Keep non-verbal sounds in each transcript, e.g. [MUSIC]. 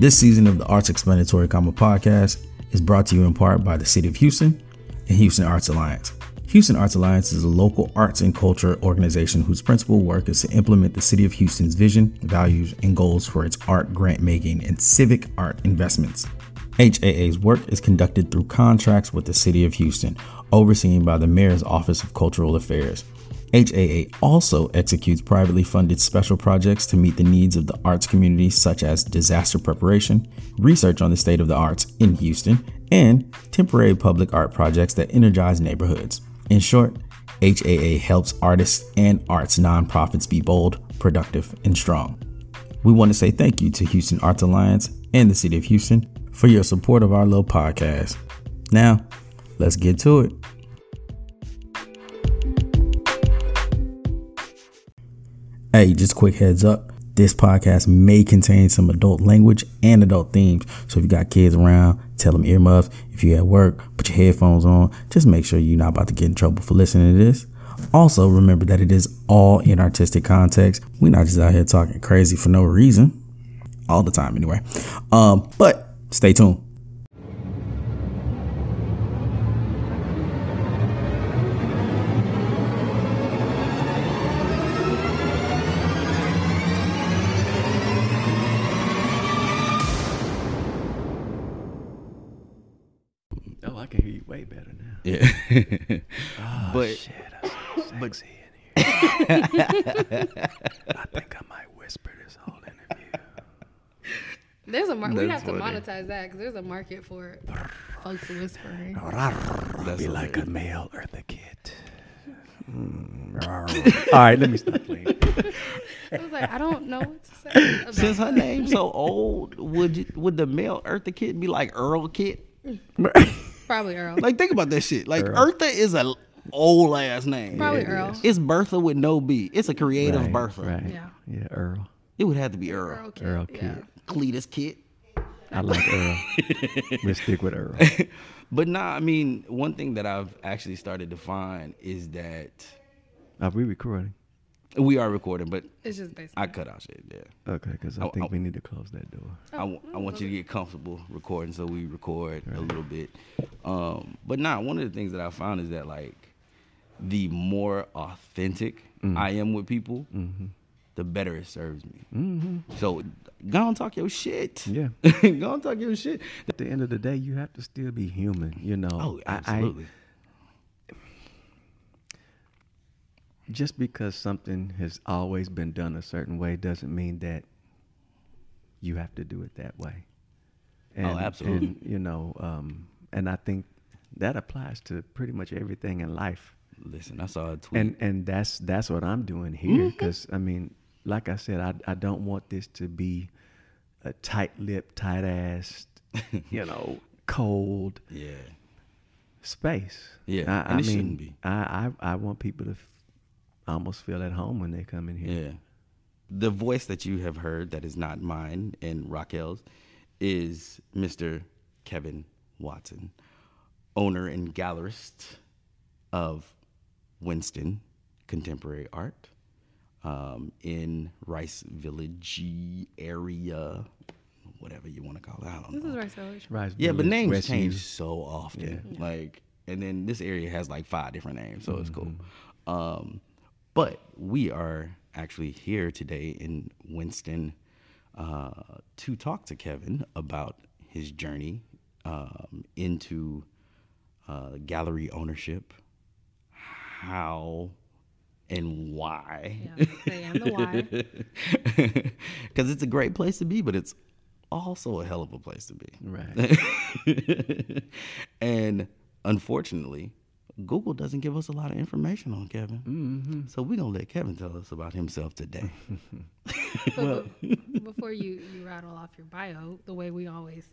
This season of the Arts Explanatory Comma podcast is brought to you in part by the City of Houston and Houston Arts Alliance. Houston Arts Alliance is a local arts and culture organization whose principal work is to implement the City of Houston's vision, values, and goals for its art grant making and civic art investments. HAA's work is conducted through contracts with the City of Houston, overseen by the Mayor's Office of Cultural Affairs. HAA also executes privately funded special projects to meet the needs of the arts community, such as disaster preparation, research on the state of the arts in Houston, and temporary public art projects that energize neighborhoods. In short, HAA helps artists and arts nonprofits be bold, productive, and strong. We want to say thank you to Houston Arts Alliance and the City of Houston for your support of our little podcast. Now, let's get to it. Hey, just quick heads up. This podcast may contain some adult language and adult themes. So if you got kids around, tell them earmuffs. If you're at work, put your headphones on. Just make sure you're not about to get in trouble for listening to this. Also, remember that it is all in artistic context. We're not just out here talking crazy for no reason. All the time, anyway. Um, but stay tuned. Oh, [LAUGHS] But- ah, shit, that's so [LAUGHS] sexy in here. I think I might whisper this whole interview. There's a mar- we have to funny. monetize that because there's a market for folks whispering. Be like a male Eartha Kitt. [LAUGHS] All right, let me stop playing. I was like, I don't know what to say. About Since her that. name's so old, would you, would the male Eartha Kitt be like Earl Kitt? Probably Earl. Like think about that shit. Like Earl. Eartha is a old ass name. probably it Earl. is. It's Bertha with no B. It's a creative right, Bertha. Right. Yeah. Yeah, Earl. It would have to be Earl. Earl Kitt. Earl yeah. Cletus Kitt. I like Earl. [LAUGHS] we'll stick with Earl. [LAUGHS] But nah, I mean, one thing that I've actually started to find is that Are we recording? We are recording, but It's just basically. I cut out shit. Yeah. Okay, because I Oh, think oh. we need to close that door. Oh, I, w- I want you to get comfortable recording, so we record a little bit. Um, but nah, one of the things that I found is that like the more authentic mm-hmm. I am with people, mm-hmm. the better it serves me. Mm-hmm. So go and talk your shit. Yeah. [LAUGHS] go and talk your shit. At the end of the day, you have to still be human. You know. Oh, I- I- just because something has always been done a certain way doesn't mean that you have to do it that way. And, Oh, absolutely. And, you know, um, and I think that applies to pretty much everything in life. Listen, I saw a tweet. And and that's that's what I'm doing here because I mean, like I said, I I don't want this to be a tight-lipped, tight-assed, [LAUGHS] you know, cold yeah. space. Yeah, I, and I it mean, shouldn't be. I, I I want people to f- almost feel at home when they come in here. Yeah. The voice that you have heard that is not mine and Raquel's is Mr. Kevin Watson, owner and gallerist of Winston Contemporary Art um, in Rice Village area, whatever you want to call it. I don't This know. is Rice Village. Rice Yeah, but names Westview. change so often. Like, and then this area has like five different names, so it's cool. Um, but we are actually here today in Winston uh, to talk to Kevin about his journey um, into uh, gallery ownership, how and why. Yeah, the and the why. [LAUGHS] Because it's a great place to be, but it's also a hell of a place to be. Right. [LAUGHS] and unfortunately, Google doesn't give us a lot of information on Kevin. Mm-hmm. So we're going to let Kevin tell us about himself today. [LAUGHS] But [LAUGHS] be- before you, [LAUGHS] you rattle off your bio, the way we always,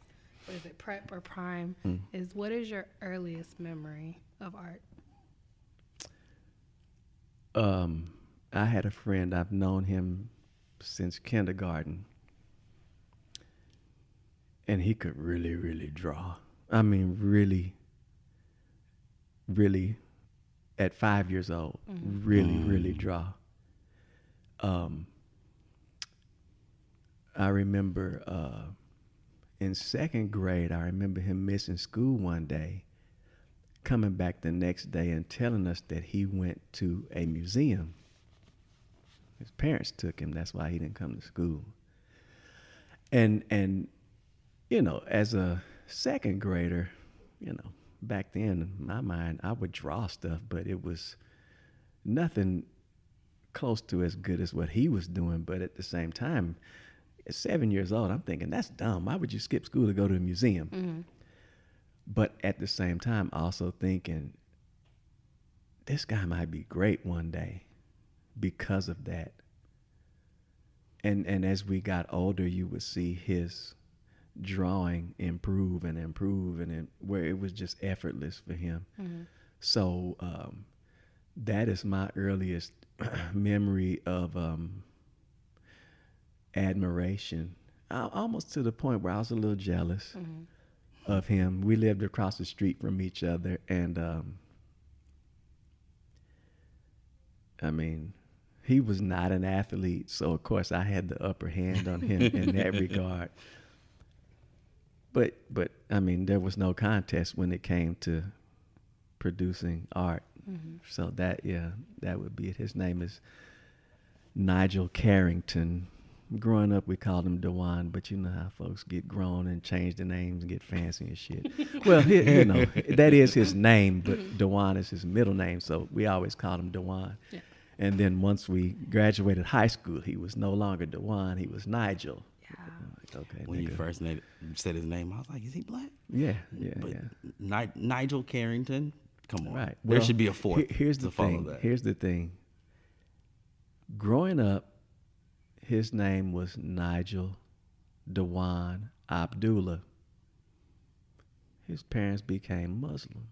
what is it, prep or prime, Mm. is what is your earliest memory of art? Um, I had a friend. I've known him since kindergarten, and he could really, really draw. I mean, really, really, at five years old, really, really draw. Um, I remember uh, in second grade, I remember him missing school one day, coming back the next day and telling us that he went to a museum. His parents took him. That's why he didn't come to school. And and you know, as a second grader, you know, back then in my mind, I would draw stuff, but it was nothing close to as good as what he was doing. But at the same time, at seven years old, I'm thinking that's dumb. Why would you skip school to go to a museum? Mm-hmm. But at the same time, also thinking this guy might be great one day because of that. And and as we got older, you would see his drawing improve and improve, and it, where it was just effortless for him. Mm-hmm. So um, that is my earliest [CLEARS THROAT] memory of um, admiration, uh, almost to the point where I was a little jealous Mm-hmm. of him. We lived across the street from each other, and um, I mean, he was not an athlete, so of course I had the upper hand on him in that [LAUGHS] regard. But but I mean, there was no contest when it came to producing art. Mm-hmm. So that yeah, that would be it. His name is Nigel Carrington. Growing up, we called him Dewan, but you know how folks get grown and change their names and get fancy and shit. [LAUGHS] well, he, you know that is his [LAUGHS] name, but Dewan is his middle name, so we always called him Dewan. Yeah. And then once we graduated high school, he was no longer Dewan; he was Nigel. Yeah. Okay, When you first said his name, I was like, is he black? yeah, yeah, But yeah. Ni- Nigel Carrington, come on. Right. There should be a fourth he- here's to the follow thing. that. Here's the thing. Growing up, his name was Nigel Dewan Abdullah. His parents became Muslim.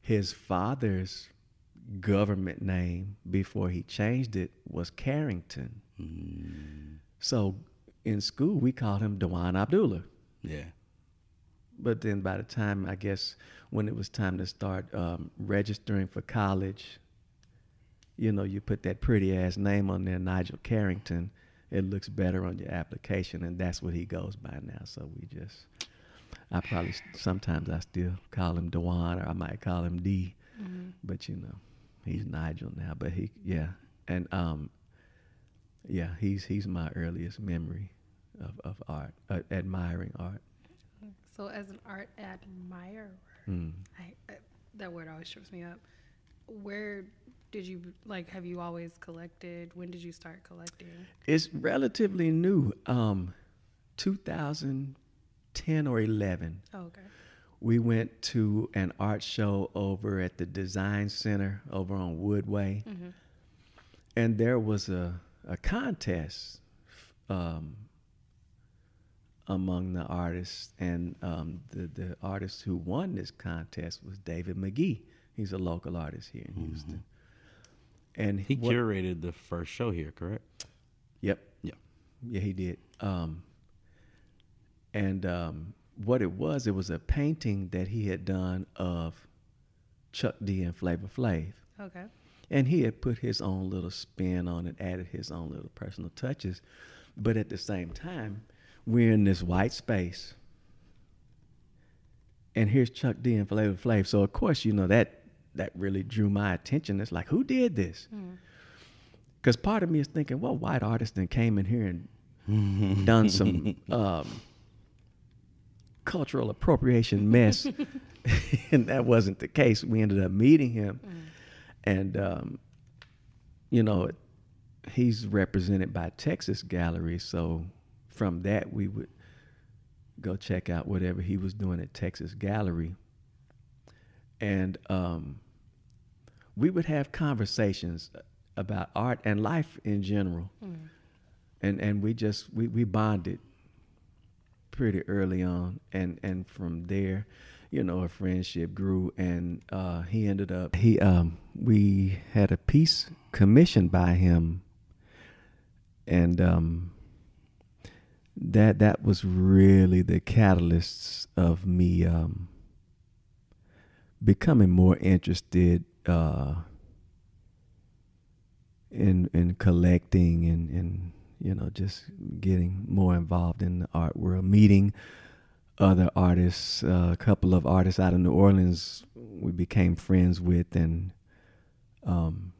His father's government name before he changed it was Carrington. Mm, So in school, we called him Dewan Abdullah. yeah. But then by the time, I guess, when it was time to start um, registering for college, you know, you put that pretty ass name on there, Nigel Carrington. It looks better on your application, and that's what he goes by now. So we just, I probably sometimes I still call him Dewan, or I might call him D, Mm-hmm. but you know, he's Nigel now. But he, yeah, and um, yeah, he's he's my earliest memory of of art, uh, admiring art. So, as an art admirer, Mm. I, I, that word always trips me up. Where did you like? Have you always collected? When did you start collecting? It's relatively new. Um, 2010 or 11. Oh, okay. We went to an art show over at the Design Center over on Woodway, Mm-hmm. and there was a a contest um, among the artists, and um, the the artist who won this contest was David McGee. He's a local artist here in Houston, and He what- curated the first show here, correct? Yep. Yeah. Yeah, he did. Um, and um, what it was, it was a painting that he had done of Chuck D and Flavor Flav. Okay. And he had put his own little spin on it, added his own little personal touches. But at the same time, we're in this white space. And here's Chuck D and Flavor Flav. So of course, you know, that that really drew my attention. It's like, who did this? Because part of me is thinking, well, white artist then came in here and [LAUGHS] done some um, cultural appropriation mess, [LAUGHS] [LAUGHS] and that wasn't the case. We ended up meeting him, and um, you know, he's represented by Texas Gallery. So from that, we would go check out whatever he was doing at Texas Gallery, and um, we would have conversations about art and life in general. And and we just we, we bonded pretty early on. And and from there you know a friendship grew and uh he ended up he um we had a piece commissioned by him. And um that that was really the catalyst of me um becoming more interested uh in in collecting and and you know, just getting more involved in the art world, meeting other artists. Uh, a couple of artists out of New Orleans we became friends with, and um,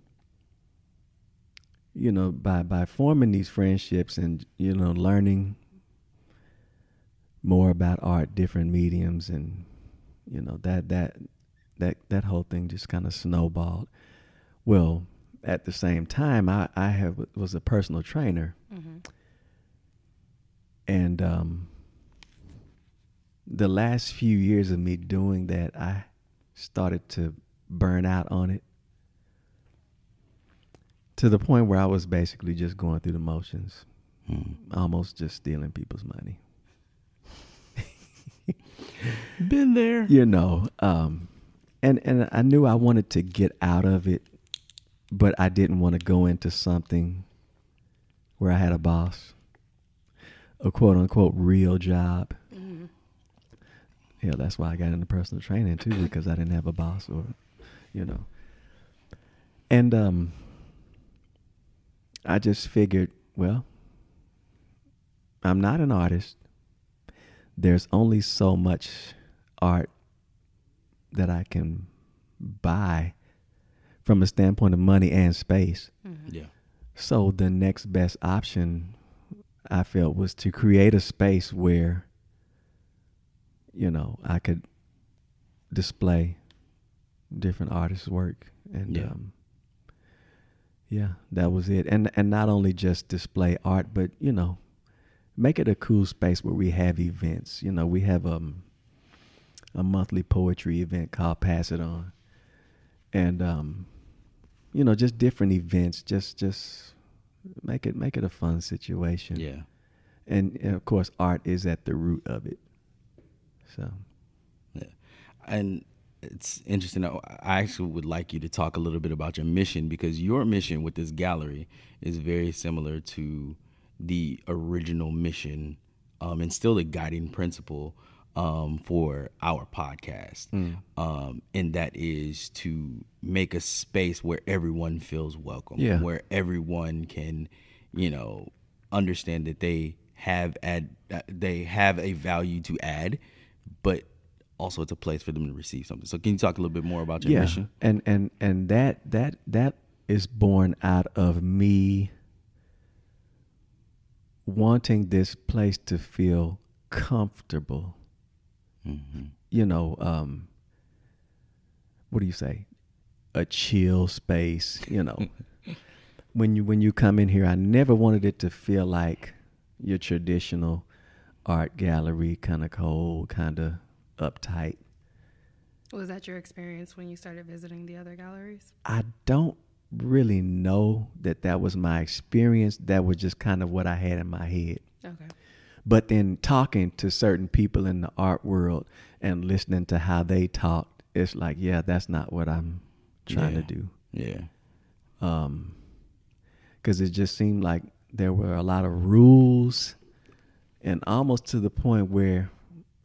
you know, by by forming these friendships and you know, learning more about art, different mediums, and you know that that that that whole thing just kind of snowballed. Well, at the same time, I I have was a personal trainer, mm-hmm. and um, the last few years of me doing that, I started to burn out on it to the point where I was basically just going through the motions, hmm. almost just stealing people's money. [LAUGHS] Been there, you know. Um, and and I knew I wanted to get out of it, but I didn't want to go into something where I had a boss, a quote unquote real job. Mm-hmm. Yeah, that's why I got into personal training too because I didn't have a boss or, you know. And um, I just figured, well, I'm not an artist. There's only so much art that I can buy from a standpoint of money and space. Mm-hmm. Yeah. So the next best option I felt was to create a space where you know I could display different artists' work and yeah. Um, yeah, that was it. And and not only just display art, but you know, make it a cool space where we have events. You know, we have um a monthly poetry event called Pass It On, and um, you know, just different events. Just just make it make it a fun situation. Yeah, and, and of course, art is at the root of it. So, yeah, and it's interesting. I actually would like you to talk a little bit about your mission because your mission with this gallery is very similar to the original mission um, and still the guiding principle um, for our podcast. Mm. Um, and that is to make a space where everyone feels welcome, yeah. where everyone can, you know, understand that they have add they have a value to add, but also it's a place for them to receive something. So can you talk a little bit more about your yeah. mission? And and and that that that is born out of me wanting this place to feel comfortable. Mm-hmm. You know, um, what do you say? A chill space. You know, [LAUGHS] when you when you come in here, I never wanted it to feel like your traditional art gallery, kind of cold, kind of uptight. Was that your experience when you started visiting the other galleries? I don't really know that that was my experience. That was just kind of what I had in my head. Okay. But then talking to certain people in the art world and listening to how they talked, it's like, yeah, that's not what I'm trying yeah. to do. Yeah. Um, because it just seemed like there were a lot of rules, and almost to the point where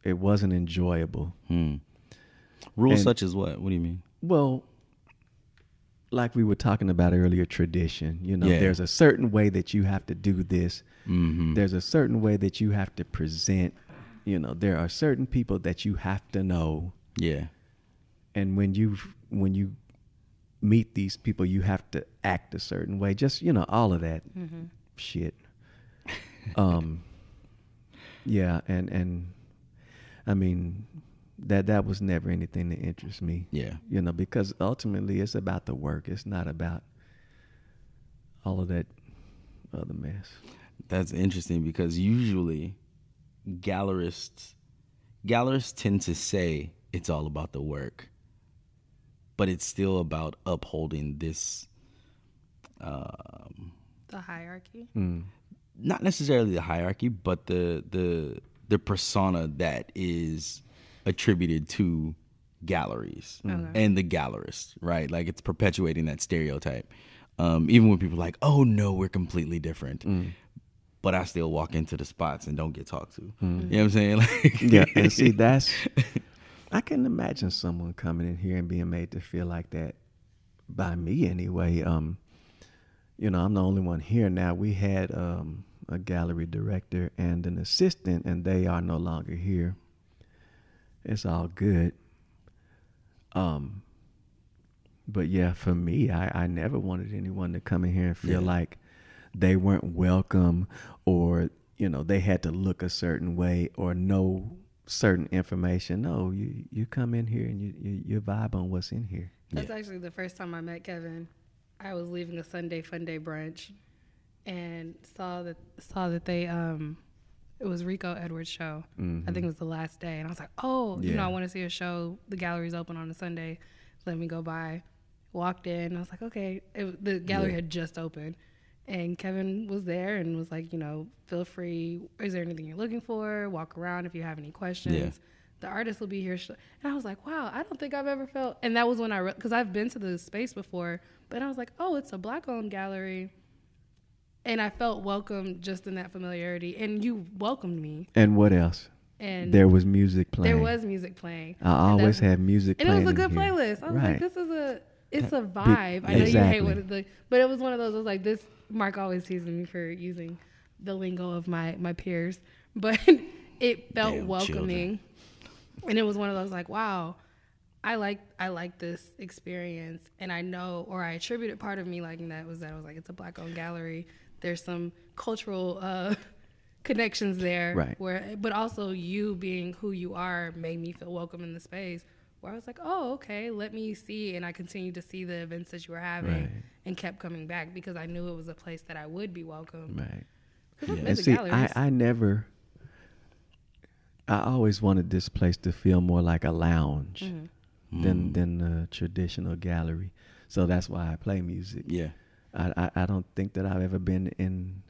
it wasn't enjoyable. Hmm. Rules and, such as what? What do you mean? Well, like we were talking about earlier, tradition. You know, yeah. there's a certain way that you have to do this. Mm-hmm. There's a certain way that you have to present. You know, there are certain people that you have to know. Yeah. And when you when you meet these people, you have to act a certain way. Just you know, all of that mm-hmm. shit. um. Yeah, and and I mean, that that was never anything that interests me. Yeah. You know, because ultimately it's about the work. It's not about all of that other mess. That's interesting because usually gallerists gallerists tend to say it's all about the work. But it's still about upholding this um, the hierarchy. Mm. Not necessarily the hierarchy, but the the the persona that is attributed to galleries okay. and the gallerist, right? Like it's perpetuating that stereotype. Um, even when people are like, oh no, we're completely different. Mm. But I still walk into the spots and don't get talked to. Mm. You know what I'm saying? [LAUGHS] Like, yeah, and see that's [LAUGHS] I can imagine someone coming in here and being made to feel like that by me anyway. Um, you know, I'm the only one here now. We had um, a gallery director and an assistant, and they are no longer here. It's all good. Um, but yeah, for me, I, I never wanted anyone to come in here and feel Yeah. like they weren't welcome or, you know, they had to look a certain way or know certain information. No, you, you come in here and you, you, you vibe on what's in here. That's actually the first time I met Kevin. I was leaving a Sunday fun day brunch and saw that saw that they um it was Rico Edwards show. I think it was the last day and I was like, "Oh, you know, I want to see a show. The gallery's open on a Sunday. Let me go by." Walked in. I was like, "Okay." It, the gallery Yeah. had just opened. And Kevin was there and was like, you know, feel free. Is there anything you're looking for? Walk around if you have any questions. The artist will be here. And I was like, wow, I don't think I've ever felt. And that was when I, because I've been to the space before, but I was like, oh, it's a black owned gallery. And I felt welcome just in that familiarity. And you welcomed me. And what else? And there was music playing. there was music playing. I always that's- have music and it playing. was a good in here. playlist. I was right. like, this is a, it's a vibe. I know you hate exactly. what it, the, but it was one of those. I was like, this. Mark always teases me for using the lingo of my my peers, [LAUGHS] but it felt Damn welcoming, and it was one of those like, wow, I like I like this experience, and I know, or I attributed part of me liking that was that I was like, it's a black owned gallery. There's some cultural uh, [LAUGHS] connections there, Right. Where, but also you being who you are made me feel welcome in the space. Where I was like, oh, okay, let me see, and I continued to see the events that you were having, Right. and kept coming back because I knew it was a place that I would be welcome. Right. I've And see, I. I never. I always wanted this place to feel more like a lounge Mm-hmm. Than mm. than a traditional gallery. So that's why I play music. Yeah. I, I I don't think that I've ever been in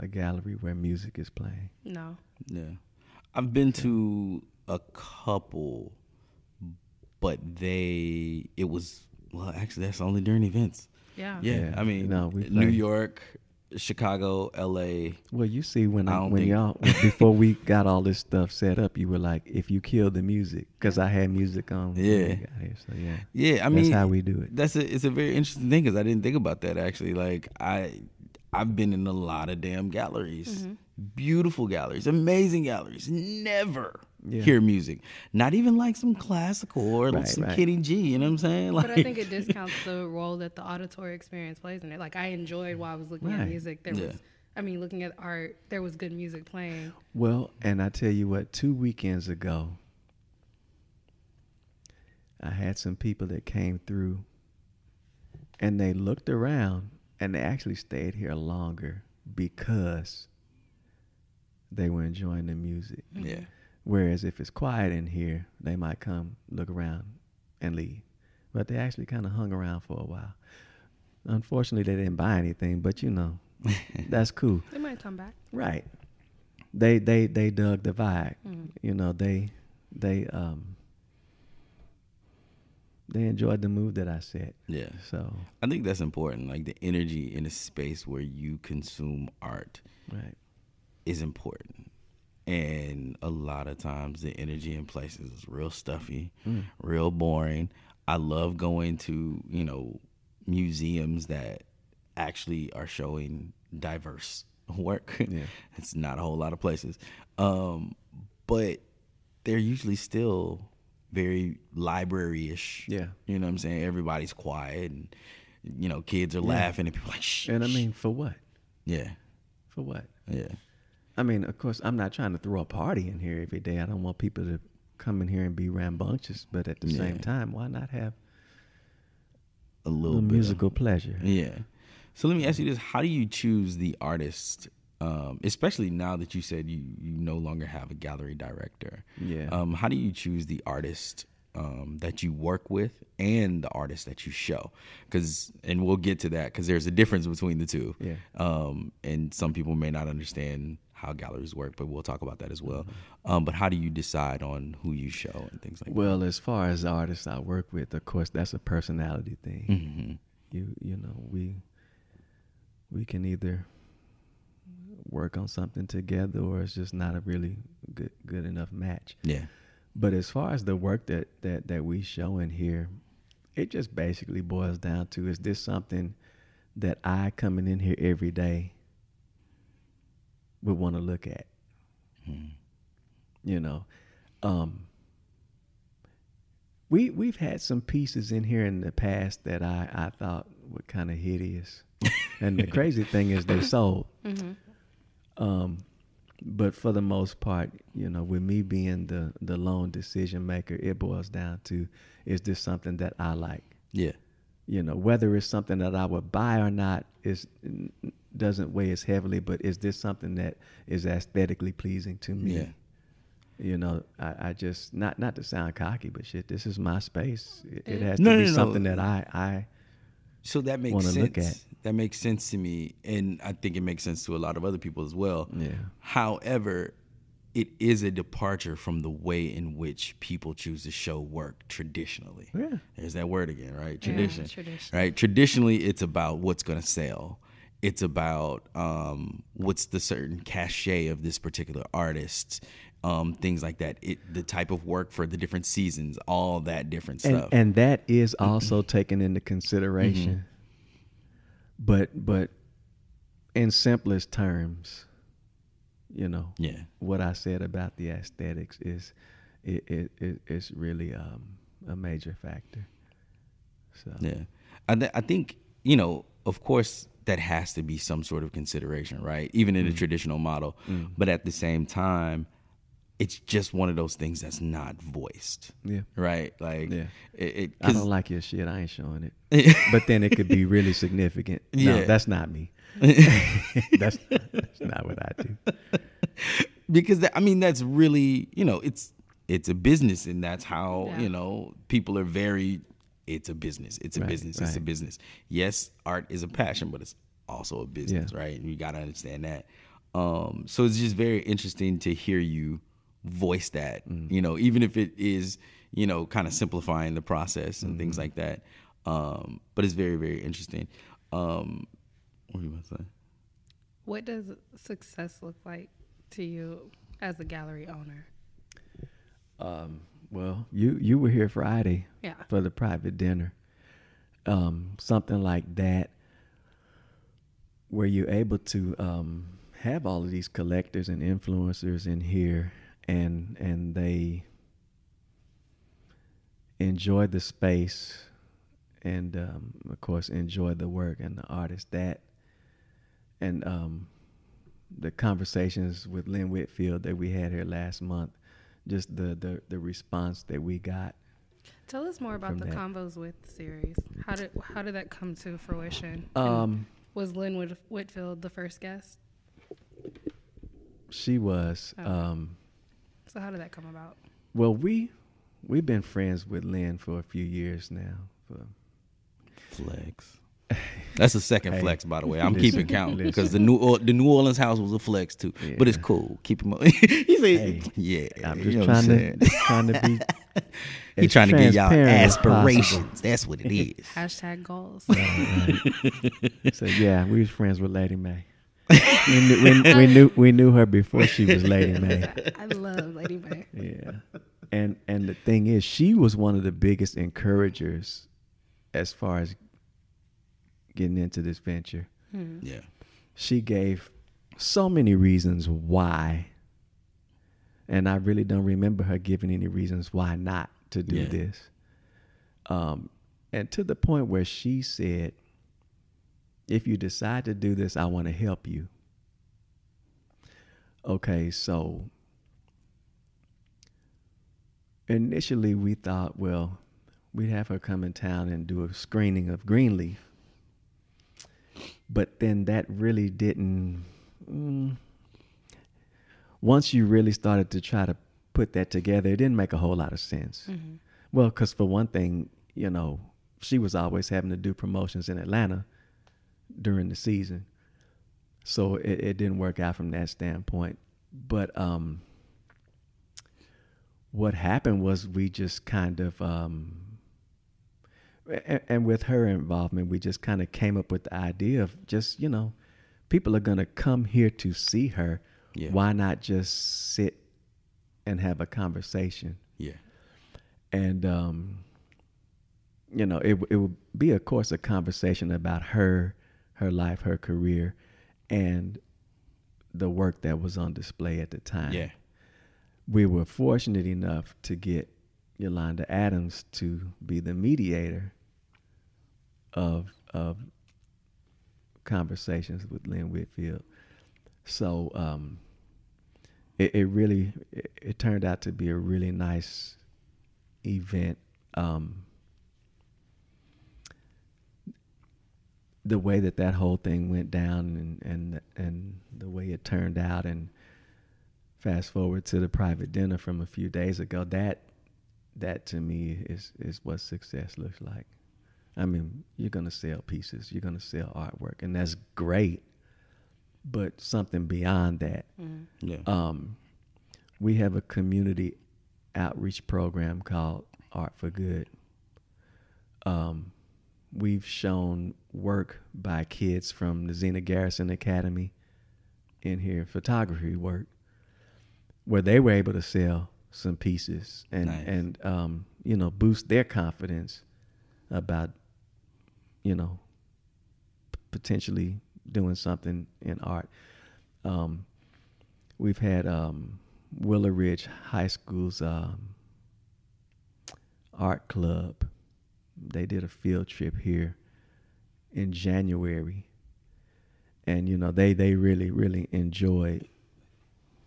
a gallery where music is playing. no, Yeah. I've been to a couple, but they, it was, well, actually, that's only during events. yeah, Yeah. Yeah. I mean, No, we New. York, Chicago, LA. Well, you see, when I I when think- y'all [LAUGHS] before we got all this stuff set up, you were like, if you kill the music, because I had music on. when Yeah. got here, so yeah. Yeah. I That's mean, how we do it. That's a, it's a very interesting thing because I didn't think about that actually. Like I, I've been in a lot of damn galleries, Mm-hmm. beautiful galleries, amazing galleries. Never Yeah. hear music, not even like some classical or Right, some right. Kenny G. You know what I'm saying? Like, But I think it discounts the role that the auditory experience plays in it. Like I enjoyed while I was looking at music. There Yeah. was, I mean, looking at art, there was good music playing. Well, and I tell you what, two weekends ago, I had some people that came through and they looked around and they actually stayed here longer because they were enjoying the music. yeah, Whereas if it's quiet in here, they might come, look around, and leave. But they actually kind of hung around for a while. Unfortunately, they didn't buy anything, but you know, [LAUGHS] that's cool. They might come back. Right. They they they dug the vibe. Mm-hmm. You know, they they um they enjoyed the move that I set. yeah. So I think that's important. Like the energy in a space where you consume art right. is important. And a lot of times the energy in places is real stuffy, Mm. real boring. I love going to, you know, museums that actually are showing diverse [LAUGHS] work. Yeah. it's not a whole lot of places. Um, but they're usually still very library ish. Yeah. You know what I'm saying? Everybody's quiet and you know, kids are laughing and people are like shh. And I mean, for what? Yeah. For what? Yeah. I mean, of course, I'm not trying to throw a party in here every day. I don't want people to come in here and be rambunctious, but at the same time, why not have A little bit of- musical pleasure? Yeah. So let me ask you this: How do you choose the artist, um, especially now that you said you you no longer have a gallery director? Yeah. Um, how do you choose the artist um, that you work with and the artist that you show? Because and we'll get to that because there's a difference between the two. Yeah. Um, and some people may not understand how galleries work, but we'll talk about that as well. Mm-hmm. Um, but how do you decide on who you show and things like that? Well, as far as the artists I work with, of course, that's a personality thing. that? hmm you you know we we can either work on something together or it's just not a really good good enough match Yeah. but as far as the work that that that we show in here it just basically boils down to is this something that I coming in here every day would want to look at. Hmm. You know, um, we we've had some pieces in here in the past that I I thought were kind of hideous, [LAUGHS] and the crazy thing is they sold. Um, but for the most part, you know, with me being the the lone decision maker, it boils down to is this something that I like? Yeah. You know, whether it's something that I would buy or not is doesn't weigh as heavily, but is this something that is aesthetically pleasing to me? Yeah. You know, I, I just not not to sound cocky, but shit, this is my space. It, it mm. has No, to no, be no. something that I I So that makes sense. look at. That makes sense to me, and I think it makes sense to a lot of other people as well. Yeah. However, it is a departure from the way in which people choose to show work traditionally. Yeah. There's that word again, right? Yeah, Tradition. tradition. Right. Traditionally, it's about what's going to sell. It's about um, what's the certain cachet of this particular artist, um, things like that. It the type of work for the different seasons, all that different and stuff. and that is also taken into consideration. But but in simplest terms, you know, yeah. what I said about the aesthetics is it it, it it's really um, a major factor. So Yeah, I, th- I think you know, of course, that has to be some sort of consideration, right? Even in a traditional model, but at the same time, it's just one of those things that's not voiced, yeah. right? Like, Yeah. it, it I don't like your shit. I ain't showing it. [LAUGHS] but then it could be really significant. No, Yeah. that's not me. [LAUGHS] that's, that's not what I do. because that, I mean that's really you know it's it's a business and that's how Yeah. you know people are very it's a business it's a Right, business it's a business yes art is a passion but it's also a business right and you got to understand that um so it's just very interesting to hear you voice that Mm. you know even if it is you know kind of simplifying the process and Mm-hmm. things like that um but it's very very interesting um what were you about to say What does success look like to you as a gallery owner? Um, well, you you were here Friday Yeah. for the private dinner. Um, something like that, where you're able to um, have all of these collectors and influencers in here, and and they enjoy the space, and um, of course enjoy the work and the artist. That and um, the conversations with Lynn Whitfield that we had here last month, just the the, the response that we got. Tell us more about the that. Convos with series. How did how did that come to fruition? Um, was Lynn Whit- Whitfield the first guest? she was. Oh. Um, So how did that come about? well, we we've been friends with Lynn for a few years now. For, Flex. [LAUGHS] That's the second Hey, flex, by the way. I'm listen, keeping count because the New or- the New Orleans house was a flex too, but it's cool. Keep him. [LAUGHS] he said, Hey, "Yeah, I'm you just know what I'm trying saying? to trying to be. [LAUGHS] He trying to get y'all transparent as possible. aspirations. That's what it is. [LAUGHS] Hashtag goals. So yeah, we was friends with Lady Mae. we, knew, we, we knew we knew her before she was Lady Mae. I love Lady Mae. Yeah, and and the thing is, she was one of the biggest encouragers as far as getting into this venture. Yeah, She gave so many reasons why, and I really don't remember her giving any reasons why not to do Yeah. this. Um, and to the point where she said, "If you decide to do this, I want to help you." Okay, so initially we thought, well, we'd have her come in town and do a screening of Greenleaf. But then that really didn't. Mm, once you really started to try to put that together, it didn't make a whole lot of sense. Well, because for one thing, you know, she was always having to do promotions in Atlanta during the season. So it, it didn't work out from that standpoint. But um, what happened was we just kind of, um, and, and with her involvement, we just kind of came up with the idea of just, you know, people are going to come here to see her. Yeah. Why not just sit and have a conversation? yeah, and um, you know, it it would be, of course, a conversation about her, her life, her career, and the work that was on display at the time. Yeah. We were fortunate enough to get Yolanda Adams to be the mediator of of conversations with Lynn Whitfield. So um, it, it really it, it turned out to be a really nice event. Um, the way that that whole thing went down and and and the way it turned out and fast forward to the private dinner from a few days ago that that to me is is what success looks like i mean you're going to sell pieces you're going to sell artwork and that's great but something beyond that Mm-hmm. Yeah. um, we have a community outreach program called Art for Good. Um, we've shown work by kids from the Zina Garrison Academy in here, photography work, where they were able to sell some pieces and Nice. and um, you know boost their confidence about you know p- potentially doing something in art. Um, we've had um, Willow Ridge High School's um, art club. They did a field trip here in January, and you know they they really really enjoyed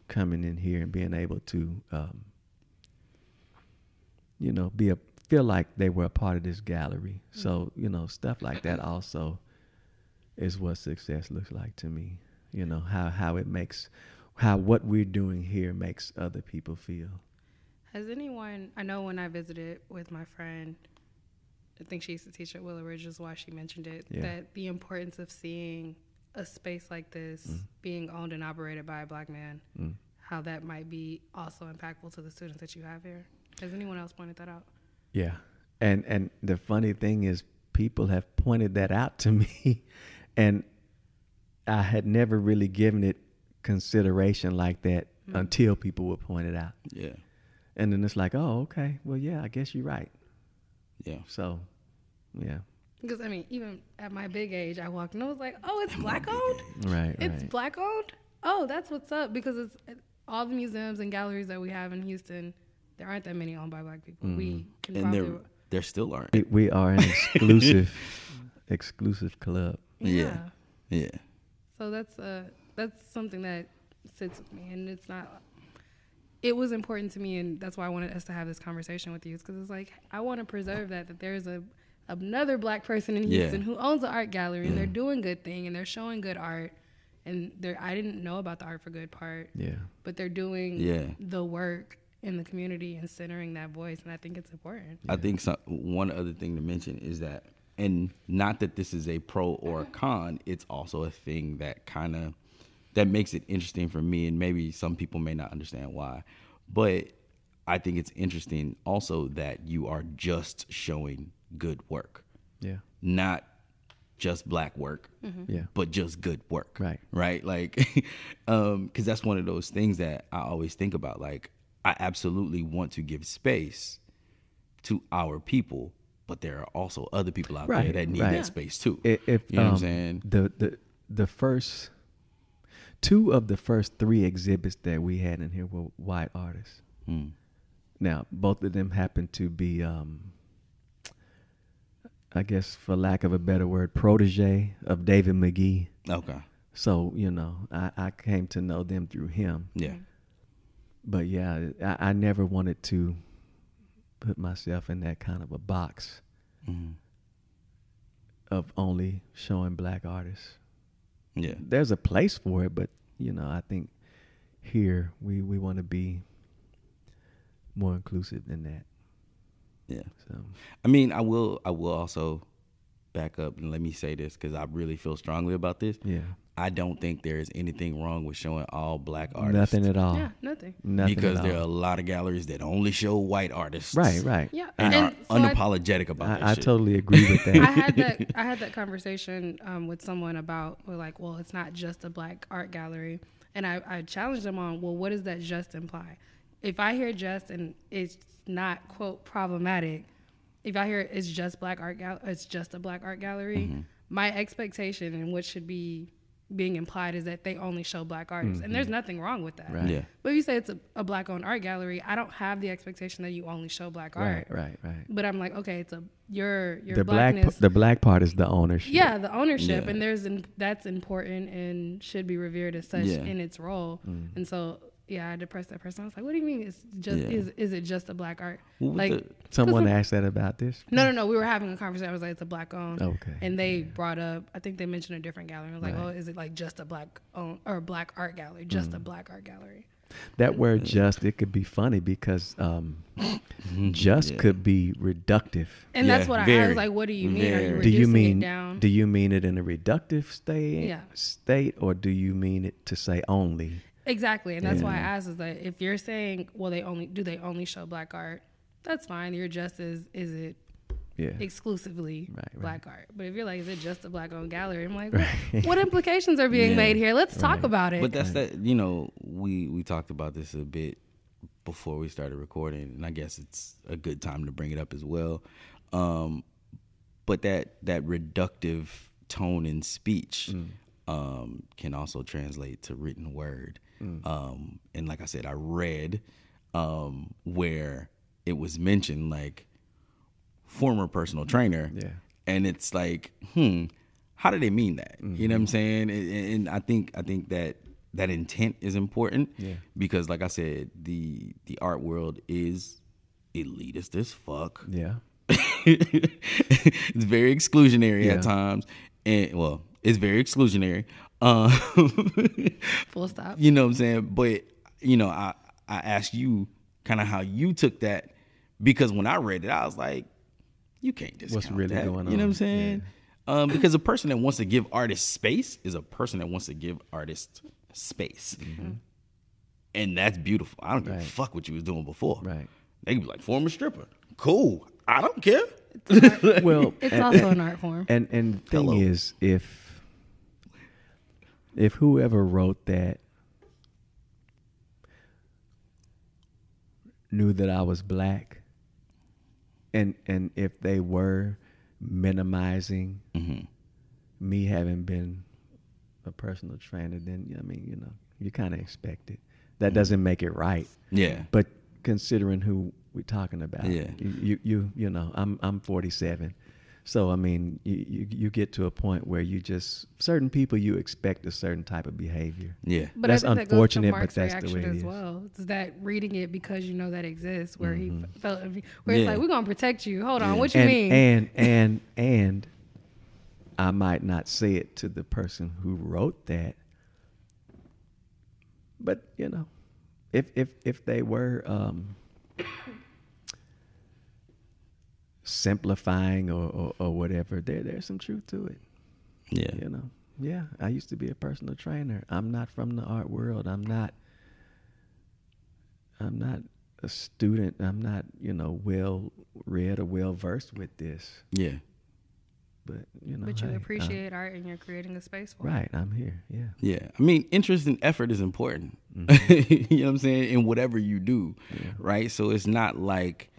coming in here and being able to um, you know be a feel like they were a part of this gallery. So you know stuff like that also is what success looks like to me. You know how how it makes how what we're doing here makes other people feel. Has anyone? I know when I visited with my friend, I think she used to teach at Willow Ridge, is why she mentioned it. Yeah. That the importance of seeing a space like this being owned and operated by a black man, Mm. how that might be also impactful to the students that you have here. Has anyone else pointed that out? Yeah. And and the funny thing is people have pointed that out to [LAUGHS] me and I had never really given it consideration like that mm. until people would point it out. yeah. And then it's like, "Oh, okay. Well, yeah, I guess you're right." Yeah. So, yeah. Because I mean, even at my big age, I walked and I was like, "Oh, it's black owned. [LAUGHS] Right, It's right. black owned. Oh, that's what's up." Because it's all the museums and galleries that we have in Houston. There aren't that many owned by black people. We can And probably there there still aren't. we, we are an exclusive [LAUGHS] exclusive club. Yeah. Yeah. So that's uh that's something that sits with me, and it's not. It was important to me, and that's why I wanted us to have this conversation with you, because it's like I want to preserve that that there's a another black person in Yeah. Houston who owns an art gallery, and they're doing good thing, and they're showing good art, and they're I didn't know about the art for good part, Yeah. but they're doing Yeah. the work in the community and centering that voice, and I think it's important. I think some, one other thing to mention is that, and not that this is a pro or a [LAUGHS] con, it's also a thing that kind of that makes it interesting for me, and maybe some people may not understand why, but I think it's interesting also that you are just showing good work, Yeah. not just black work, Yeah. but just good work. Right. Right. Like, [LAUGHS] um, cause that's one of those things that I always think about. Like, I absolutely want to give space to our people, but there are also other people out there that need right. that space too. I- If, you know what I'm um, saying? The the the first two of the first three exhibits that we had in here were white artists. Mm. Now, both of them happened to be, um, I guess, for lack of a better word, protege of David McGee. Okay. So you know, I, I came to know them through him. Yeah. But yeah, I, I never wanted to put myself in that kind of a box Mhm. of only showing black artists. Yeah. There's a place for it, but you know, I think here we we want to be more inclusive than that. Yeah. So I mean, I will. I will also back up and let me say this because I really feel strongly about this. yeah, I don't think there is anything wrong with showing all black artists. nothing at all. Yeah, nothing. Nothing because at there are a lot of galleries that only show white artists. right, right. Yeah, And, and are so I- unapologetic about that I, I shit. totally agree with [LAUGHS] that. I had that I had that conversation um, with someone about well, like, well, it's not just a black art gallery, and I, I challenged them on, well, what does that just imply? If I hear just and it's not quote problematic, if I hear it's just black art gal, it's just a black art gallery. my expectation and what should be being implied is that they only show black artists, and there's nothing wrong with that. Mm-hmm. Right. Yeah. But if you say it's a, a black-owned art gallery, I don't have the expectation that you only show black art. Right, right, right. But I'm like, okay, it's a your your The black, blackness. p- the black part is the ownership. yeah, the ownership, Yeah. and there's an, that's important and should be revered as such Yeah. in its role. Mm. And so, yeah, I depressed that person. I was like, what do you mean? It's just Yeah. is is it just a black art? What like, the- Someone 'cause asked that about this. no, no, no. We were having a conversation. I was like, it's a black owned. Okay. And they brought up, I think they mentioned a different gallery. I was like, Right. oh, is it like just a black owned or black art gallery? Just Mm. a black art gallery. That word "just" it could be funny because um, [LAUGHS] "just" Yeah. could be reductive. And Yeah, that's what I, I was like, what do you mean? Are you. Do you mean it down? do you mean it in a reductive state Yeah. state or do you mean it to say only? Exactly, and that's why I Yeah. asked is that if you're saying, well, they only do they only show black art, that's fine. You're just as is it Yeah. exclusively Right, right. black art. But if you're like, is it just a black owned gallery? I'm like, what, what implications are being Yeah. made here? Let's talk Right. about it. But that's that. You know, we we talked about this a bit before we started recording, and I guess it's a good time to bring it up as well. Um, but that that reductive tone in speech um, can also translate to written word. Um, and like I said, I read um, where it was mentioned like former personal trainer. Yeah. And it's like, hmm, how do they mean that? You know what I'm saying? And, and I think I think that that intent is important. Yeah. Because like I said, the the art world is elitist as fuck. Yeah. [LAUGHS] it's very exclusionary Yeah. at times. And well, it's very exclusionary. Um, [LAUGHS] Full stop. you know what I'm saying? But you know, I I asked you kind of how you took that because when I read it, I was like, you can't discount What's really that. going on? You know what I'm on? saying? Um, because a person that wants to give artists space is a person that wants to give artists space, and that's beautiful. I don't give a Mm-hmm. Fuck what you was doing before. Right. They could be like former stripper. Cool. I don't care. Well, It's also an art form. And and thing Hello. is, if if whoever wrote that knew that I was black, and and if they were minimizing mm-hmm. me having been a personal trainer, then I mean, you know, you kind of expect it. That mm-hmm. doesn't make it right. Yeah. But considering who we're talking about, Yeah. you, you, you, you know, I'm, I'm 47. So, I mean, you, you, you get to a point where you just, certain people, you expect a certain type of behavior. Yeah. But That's I think unfortunate, that but goes to Mark's that's the way reaction it as is. well. It's that reading it because you know that exists, where Mm-hmm. he felt, where it's like we're gonna protect you. Hold on, what you and, mean? And, and, and I might not say it to the person who wrote that, but, you know, if, if, if they were, um, simplifying or, or, or whatever, there there's some truth to it. Yeah. You know, yeah. I used to be a personal trainer. I'm not from the art world. I'm not. I'm not a student. I'm not, you know, well read or well versed with this. Yeah. But you know, but you hey, I'm- appreciate art and you're creating a space for it. right. I'm here. Yeah. Yeah. I mean, interest and effort is important. Mm-hmm. [LAUGHS] you know what I'm saying? In whatever you do. Right? So it's not like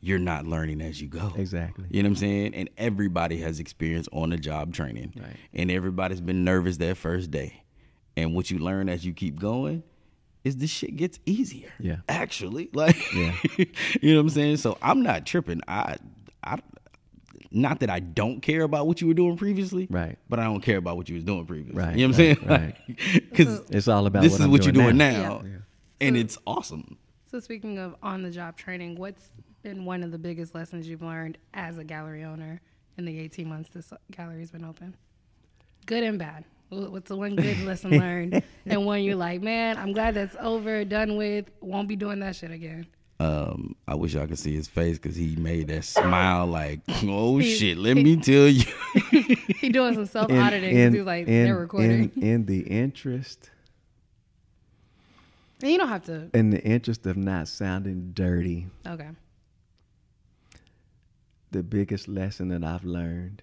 you're not learning as you go. Exactly. You know what I'm saying? And everybody has experience on the job training. Right. And everybody's been nervous that first day. And what you learn as you keep going is this shit gets easier. Yeah. Actually. [LAUGHS] Like Yeah. [LAUGHS] you know what I'm saying? So I'm not tripping. I I not that I don't care about what you were doing previously. Right. But I don't care about what you was doing previously. Right, You know what I'm right, saying? [LAUGHS] right. Because It's all about this what is I'm what you're doing doing now. now. Yeah. And So- it's awesome. So speaking of on the job training, what's been one of the biggest lessons you've learned as a gallery owner in the 18 months this gallery's been open? Good and bad. What's the one good [LAUGHS] lesson learned and one you're like, man, I'm glad that's over, done with, won't be doing that shit again. Um, I wish y'all could see his face because he made that smile [LAUGHS] like, oh He- shit, let me tell you. [LAUGHS] He doing some self In- auditing because he's like, in, they're recording. In, in the interest, and you don't have to. in the interest of not sounding dirty, Okay. the biggest lesson that I've learned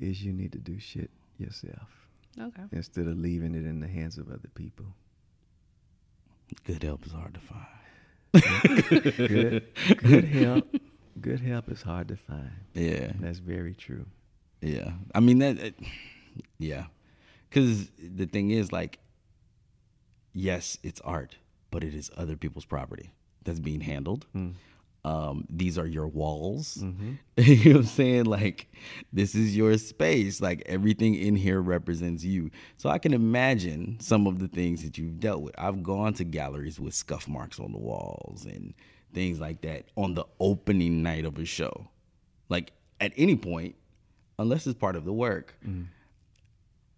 is you need to do shit yourself Okay. instead of leaving it in the hands of other people. Good help is hard to find. Good, good help, good help is hard to find. Yeah. That's very true. Yeah, I mean that. It, yeah, because the thing is, like, yes, it's art, but it is other people's property that's being handled. Mm. Um, these are your walls. Mm-hmm. [LAUGHS] you know what I'm saying? Like, this is your space. Like, everything in here represents you. So I can imagine some of the things that you've dealt with. I've gone to galleries with scuff marks on the walls and things like that on the opening night of a show. Like, at any point, unless it's part of the work, Mm-hmm.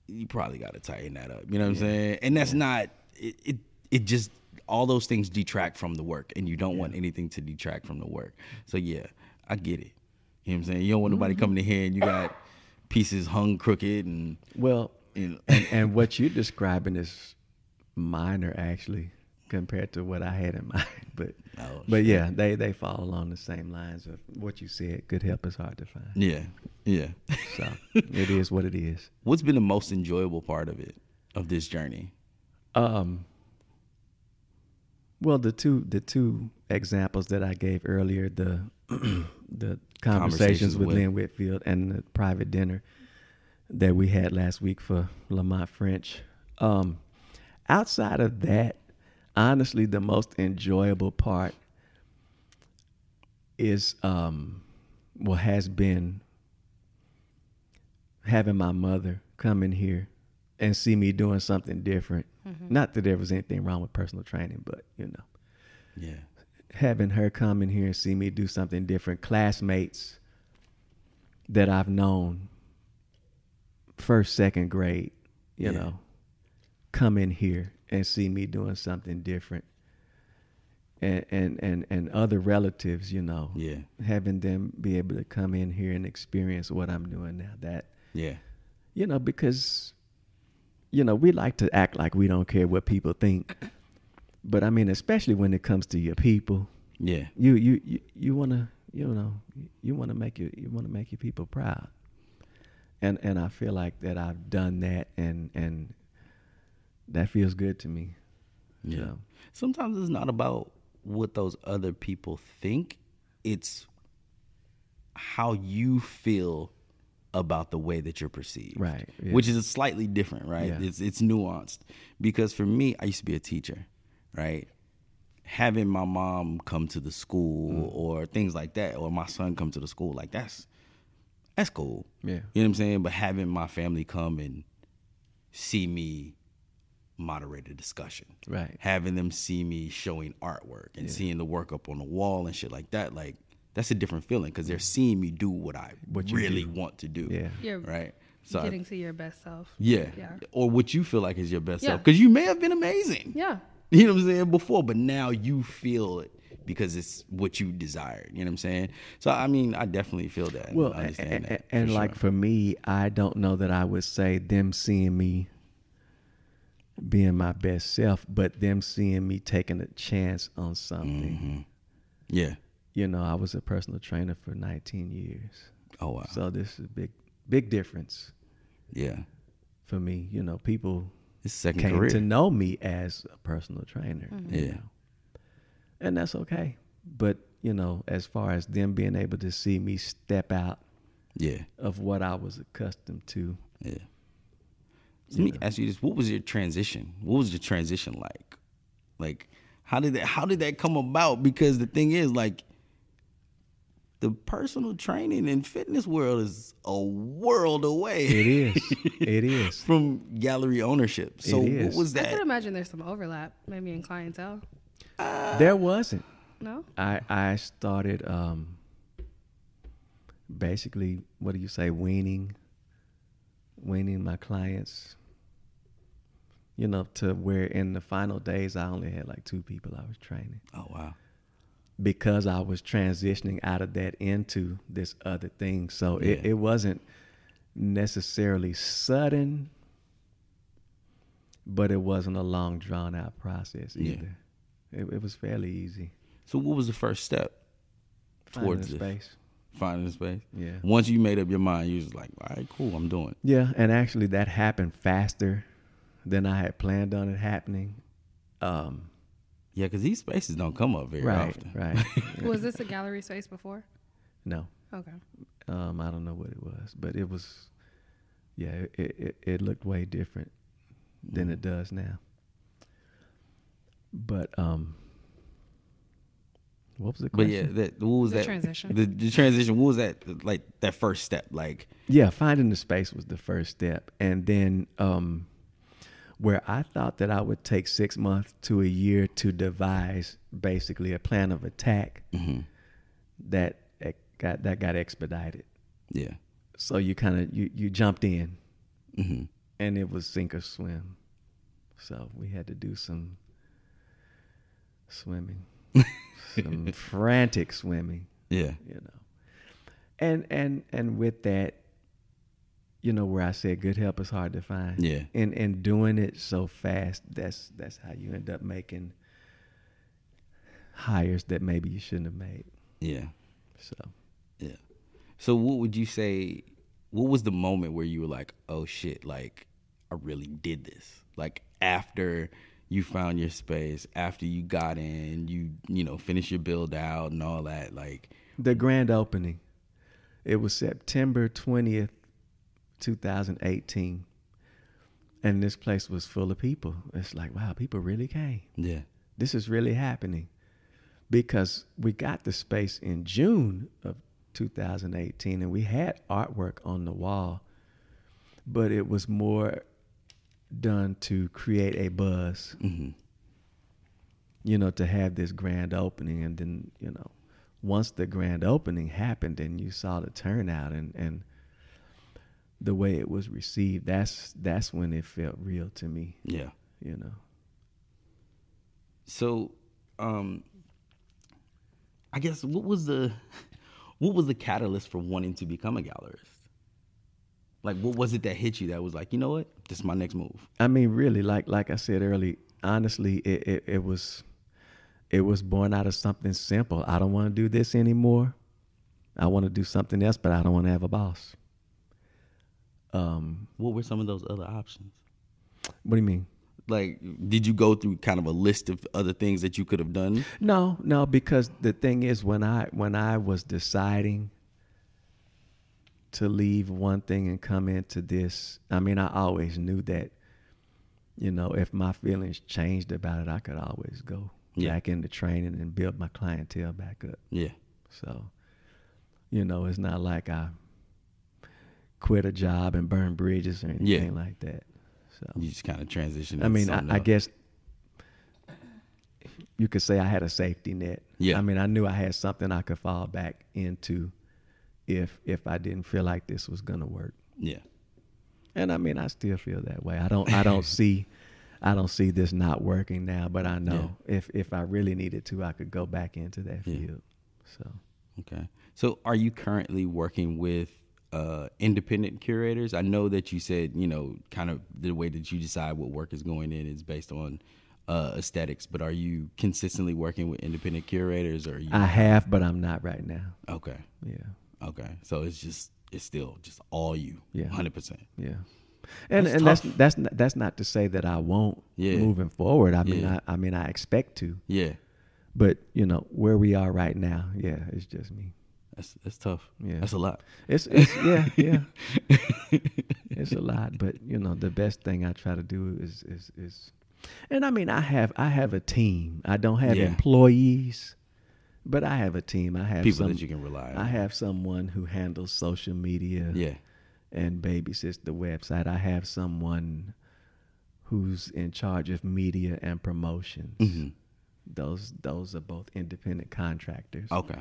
you probably got to tighten that up. You know what I'm saying? And that's not it, it. It just all those things detract from the work, and you don't want anything to detract from the work. So yeah, I get it. You know what I'm saying? You don't want nobody Mm-hmm. coming in here and you got pieces hung crooked and Well, know. [LAUGHS] and, and what you're describing is minor actually compared to what I had in [LAUGHS] mind. But Oh, but yeah, they they fall along the same lines of what you said. Good help is hard to find. yeah, yeah. So it is what it is. [LAUGHS] What's been the most enjoyable part of it of this journey? Um. Well, the two the two examples that I gave earlier, the [CLEARS THROAT] the conversations, Conversations with with- Lynn Whitfield and the private dinner that we had last week for Lamont French. Um, outside of that, honestly, the most enjoyable part is um, well has been having my mother come in here and see me doing something different. Mm-hmm. Not that there was anything wrong with personal training, but you know, Yeah, having her come in here and see me do something different. Classmates that I've known first, second grade, you Yeah. know, come in here and see me doing something different. And, and and and other relatives, you know, Yeah. having them be able to come in here and experience what I'm doing now. That yeah, you know, because you know, we like to act like we don't care what people think. But I mean, especially when it comes to your people, yeah, you you you, you want to you know you want to make your you want to make your people proud. And and I feel like that I've done that and and that feels good to me. yeah. So, Sometimes it's not about what those other people think; it's how you feel about the way that you're perceived, Right, yeah. Which is slightly different, right? Yeah. It's it's nuanced because for me, I used to be a teacher, right? Having my mom come to the school Mm. or things like that, or my son come to the school, like that's that's cool. Yeah. You know what I'm saying? But having my family come and see me moderate a discussion. Right. Having them see me showing artwork and seeing the work up on the wall and shit like that, like that's a different feeling because they're seeing me do what I What you really do. want to do. Yeah. You're Right. So I- getting to your best self. yeah. Yeah. Or what you feel like is your best Yeah. self. Because you may have been amazing. Yeah. You know what I'm saying? Before, but now you feel it because it's what you desired. You know what I'm saying? So I mean, I definitely feel that. and Well, understand a- a- that. and for like sure. for me, I don't know that I would say them seeing me being my best self, but them seeing me taking a chance on something. Mm-hmm. yeah. You know, I was a personal trainer for 19 years, Oh wow. so this is a big, big difference yeah. for me. You know, people It's second came career. to know me as a personal trainer. Mm-hmm. you Yeah. know. and that's okay. But you know, as far as them being able to see me step out yeah. of what I was accustomed to, Yeah. Let me ask you this: What was your transition? What was your transition like? Like, how did that? How did that come about? Because the thing is, like, the personal training and fitness world is a world away. it is, [LAUGHS] it is. from gallery ownership. So It what is. was I could imagine there's some overlap, maybe in clientele. There wasn't. No. I I started um basically what do you say weaning weaning my clients you know to where in the final days I only had like two people I was training Oh wow. Because I was transitioning out of that into this other thing so it, Yeah. it wasn't necessarily sudden but it wasn't a long drawn out process Yeah. either it, it was fairly easy So what was the first step finding towards the this? space Finding the space. Yeah. Once you made up your mind, you was like, all right, cool, I'm doing. it. Yeah, and actually that happened faster than I had planned on it happening. Um, Yeah, because these spaces don't come up very right, often. right. [LAUGHS] Yeah. Was this a gallery space before? No, Okay. Um, I don't know what it was, but it was, yeah, it it, it looked way different than Mm-hmm. it does now. But um, what was the But yeah, that what was The that transition. The, the transition. What was that like? That first step, like yeah, finding the space was the first step, and then um, where I thought that I would take six months to a year to devise basically a plan of attack, Mm-hmm. that got that got expedited. yeah, So you kind of you you jumped in, hmm and it was sink or swim. So we had to do some swimming, [LAUGHS] some frantic swimming, yeah, you know. And and and with that, you know, where I said good help is hard to find. Yeah. And and doing it so fast, that's that's how you end up making hires that maybe you shouldn't have made. yeah, So yeah. So what would you say? What was the moment where you were like, "Oh shit!" Like I really did this. Like after you found your space, after you got in, you you know finished your build out and all that. Like the grand opening. It was September 20th, 2018. And this place was full of people. It's like, wow, people really came. yeah, This is really happening. Because we got the space in June of 2018 and we had artwork on the wall, but it was more done to create a buzz hmm you know, to have this grand opening. And then, you know, once the grand opening happened and you saw the turnout and, and the way it was received, that's that's when it felt real to me, yeah. you know. So, um, I guess what was the what was the catalyst for wanting to become a gallerist? Like, what was it that hit you that was like, you know what, this is my next move? I mean, really, like like I said early, honestly, it, it, it was it was born out of something simple. I don't want to do this anymore. I want to do something else, but I don't want to have a boss. Um, What were some of those other options? what do you mean? Like, did you go through kind of a list of other things that you could have done? No, no, because the thing is when I when I was deciding to leave one thing and come into this, I mean I always knew that, you know, if my feelings changed about it, I could always go Yeah. back into training and build my clientele back up. Yeah, So, you know, it's not like I quit a job and burn bridges or anything Yeah. like that. So you just kind of transitioned. I mean, I, I guess you could say I had a safety net. Yeah. I mean, I knew I had something I could fall back into if if I didn't feel like this was gonna work. Yeah, And I mean, I still feel that way. I don't I don't [LAUGHS] see I don't see this not working now, but I know if if I really needed to, I could go back into that Yeah. field. So Okay. So are you currently working with uh, independent curators? I know that you said, you know, kind of the way that you decide what work is going in is based on uh, aesthetics, but are you consistently working with independent curators or I have, but I'm not right now. Okay. Yeah. Okay. So it's just it's still just all you. Yeah. 100%. Yeah. And That's and that's that's not, that's not to say that I won't Yeah. moving forward. I mean Yeah. I, I mean I expect to. Yeah. But you know where we are right now, yeah, it's just me. That's that's tough. Yeah. That's a lot. It's, it's yeah, [LAUGHS] yeah. it's a lot, but you know the best thing I try to do is is is, and I mean I have I have a team. I don't have Yeah. employees, but I have a team. I have People some, that you can rely on. I have someone who handles social media Yeah. and babysits the website. I have someone who's in charge of media and promotions. Mhm. Those those are both independent contractors. Okay.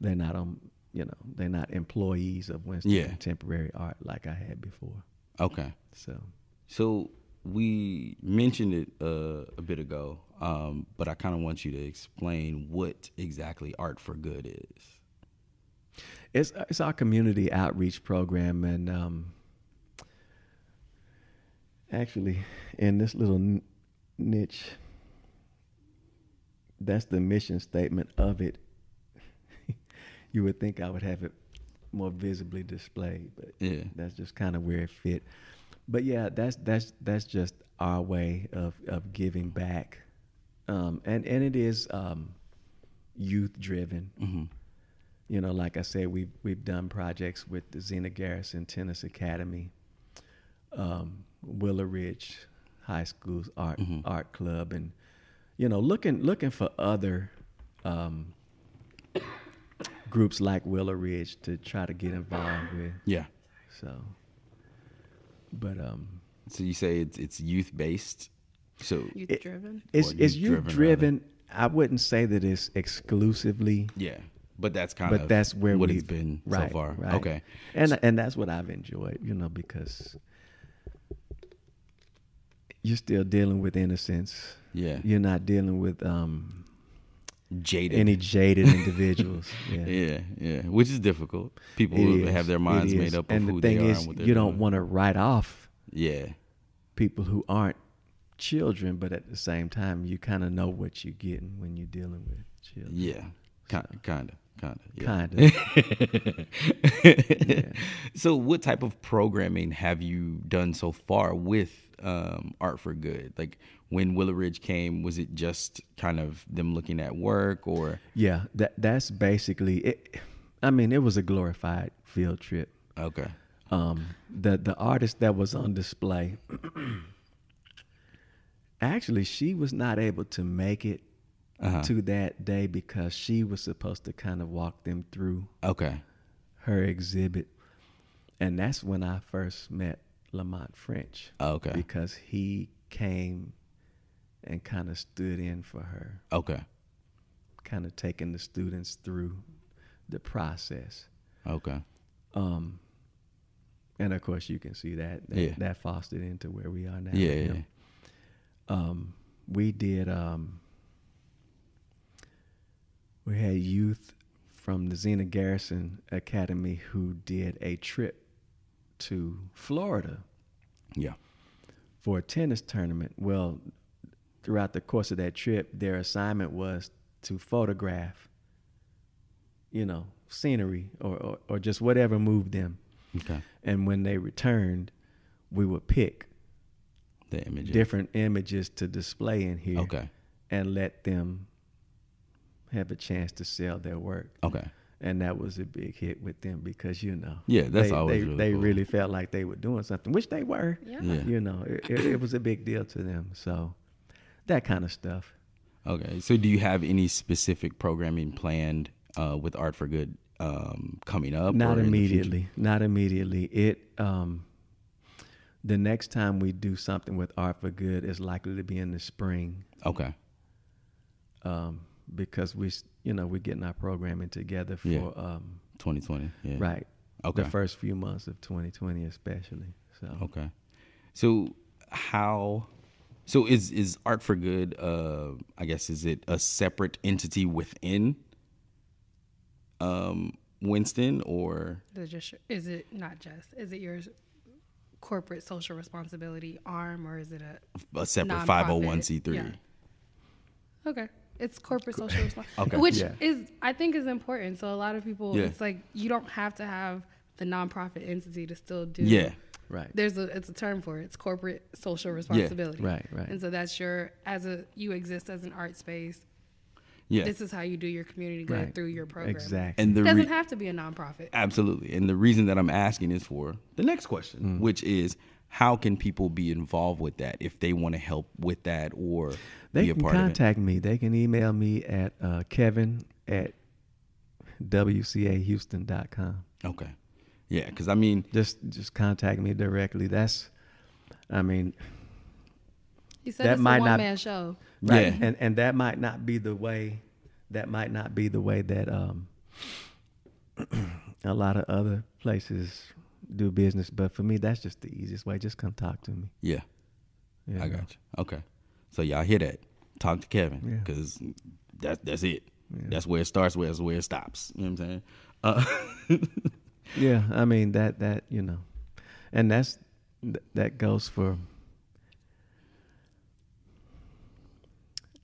They're not on you know, they're not employees of Winston Yeah. Contemporary Art like I had before. Okay. So So we mentioned it uh, a bit ago, um, but I kind of want you to explain what exactly Art for Good is. it's it's our community outreach program, and um, actually, in this little niche, that's the mission statement of it. You would think I would have it more visibly displayed, but Yeah. that's just kind of where it fit. But yeah, that's that's that's just our way of of giving back, um, and and it is um, youth driven. hmm you know, like I said, we've we've done projects with the Zina Garrison Tennis Academy, um, Willow Ridge High School's art Mhm. art club, and you know, looking looking for other um, groups like Willow Ridge to try to get involved with. Yeah. So, but um, So you say it's it's youth based. So Youth It- driven. it's Or it's youth youth driven, driven. I wouldn't say that it's exclusively, yeah, but that's kind but of that's where what we've it's been right, so far. Right. Okay. and and that's what I've enjoyed, you know, because you're still dealing with innocence. Yeah. You're not dealing with um, Jaded. any jaded individuals. [LAUGHS] Yeah. yeah, yeah, which is difficult. People It who is, have their minds made up of and who the thing they are is, and what you don't want to write off Yeah, people who aren't children, but at the same time, you kind of know what you're getting when you're dealing with children. yeah, kind of, kind of, kind of, Kinda. [LAUGHS] So, what type of programming have you done so far with um, Art for Good? Like when Willow Ridge came, was it just kind of them looking at work, or Yeah, that that's basically it. I mean, it was a glorified field trip. okay, Um, the the artist that was on display, [CLEARS THROAT] actually, she was not able to make it Uh-huh. to that day because she was supposed to kind of walk them through okay, her exhibit, and that's when I first met Lamont French. okay, because he came and kind of stood in for her, okay, kind of taking the students through the process. okay, Um, and of course, you can see that that, Yeah. that fostered into where we are now. yeah, yeah. Um, we did. Um, we had youth from the Zina Garrison Academy who did a trip to Florida yeah, for a tennis tournament. Well, throughout the course of that trip, their assignment was to photograph, you know, scenery or, or, or just whatever moved them. okay. And when they returned, we would pick The image, different images to display in here Okay, and let them have a chance to sell their work. okay, And that was a big hit with them because, you know, Yeah, that's they, always they, really they cool. really felt like they were doing something, which they were. Yeah. Yeah. You know, it, it, it was a big deal to them. So that kind of stuff. okay. So, do you have any specific programming planned uh, with Art for Good um, coming up? Not or in the future? immediately. Not immediately. It um the next time we do something with Art for Good is likely to be in the spring. Okay, Um, because we, you know, we're getting our programming together for Yeah. um 2020. Yeah. right. Okay. The first few months of 2020 especially. So Okay. So how so is is Art for Good uh I guess is it a separate entity within um Winston or Is it just is it not just is it your corporate social responsibility arm or is it a a separate 501c3? okay it's corporate social [LAUGHS] responsibility Okay. which Yeah. is i think is important so a lot of people Yeah. it's like you don't have to have the nonprofit entity to still do Yeah. Right. there's a it's a term for it it's corporate social responsibility Right, right. and so that's your as a you exist as an art space Yeah. this is how you do your community good Right. through your program Exactly. and the it doesn't re- have to be a nonprofit Absolutely. And the reason that I'm asking is for the next question, Mm. which is how can people be involved with that if they want to help with that or They be a can part of it? contact me. They can email me at uh, Kevin at WCAHouston.com. Okay. Yeah, because I mean, Just just contact me directly. That's I mean, you said That it's might a not- one man show Right. Yeah. And and that might not be the way that might not be the way that um [CLEARS THROAT] a lot of other places do business. But for me that's just the easiest way. Just come talk to me. yeah, you I know. got you. Okay. So y'all hear that? Talk to Kevin Yeah. because that's that's it. Yeah. That's where it starts. Where where it stops. You know what I'm saying? Uh, [LAUGHS] Yeah, I mean that that, you know. And that's that goes for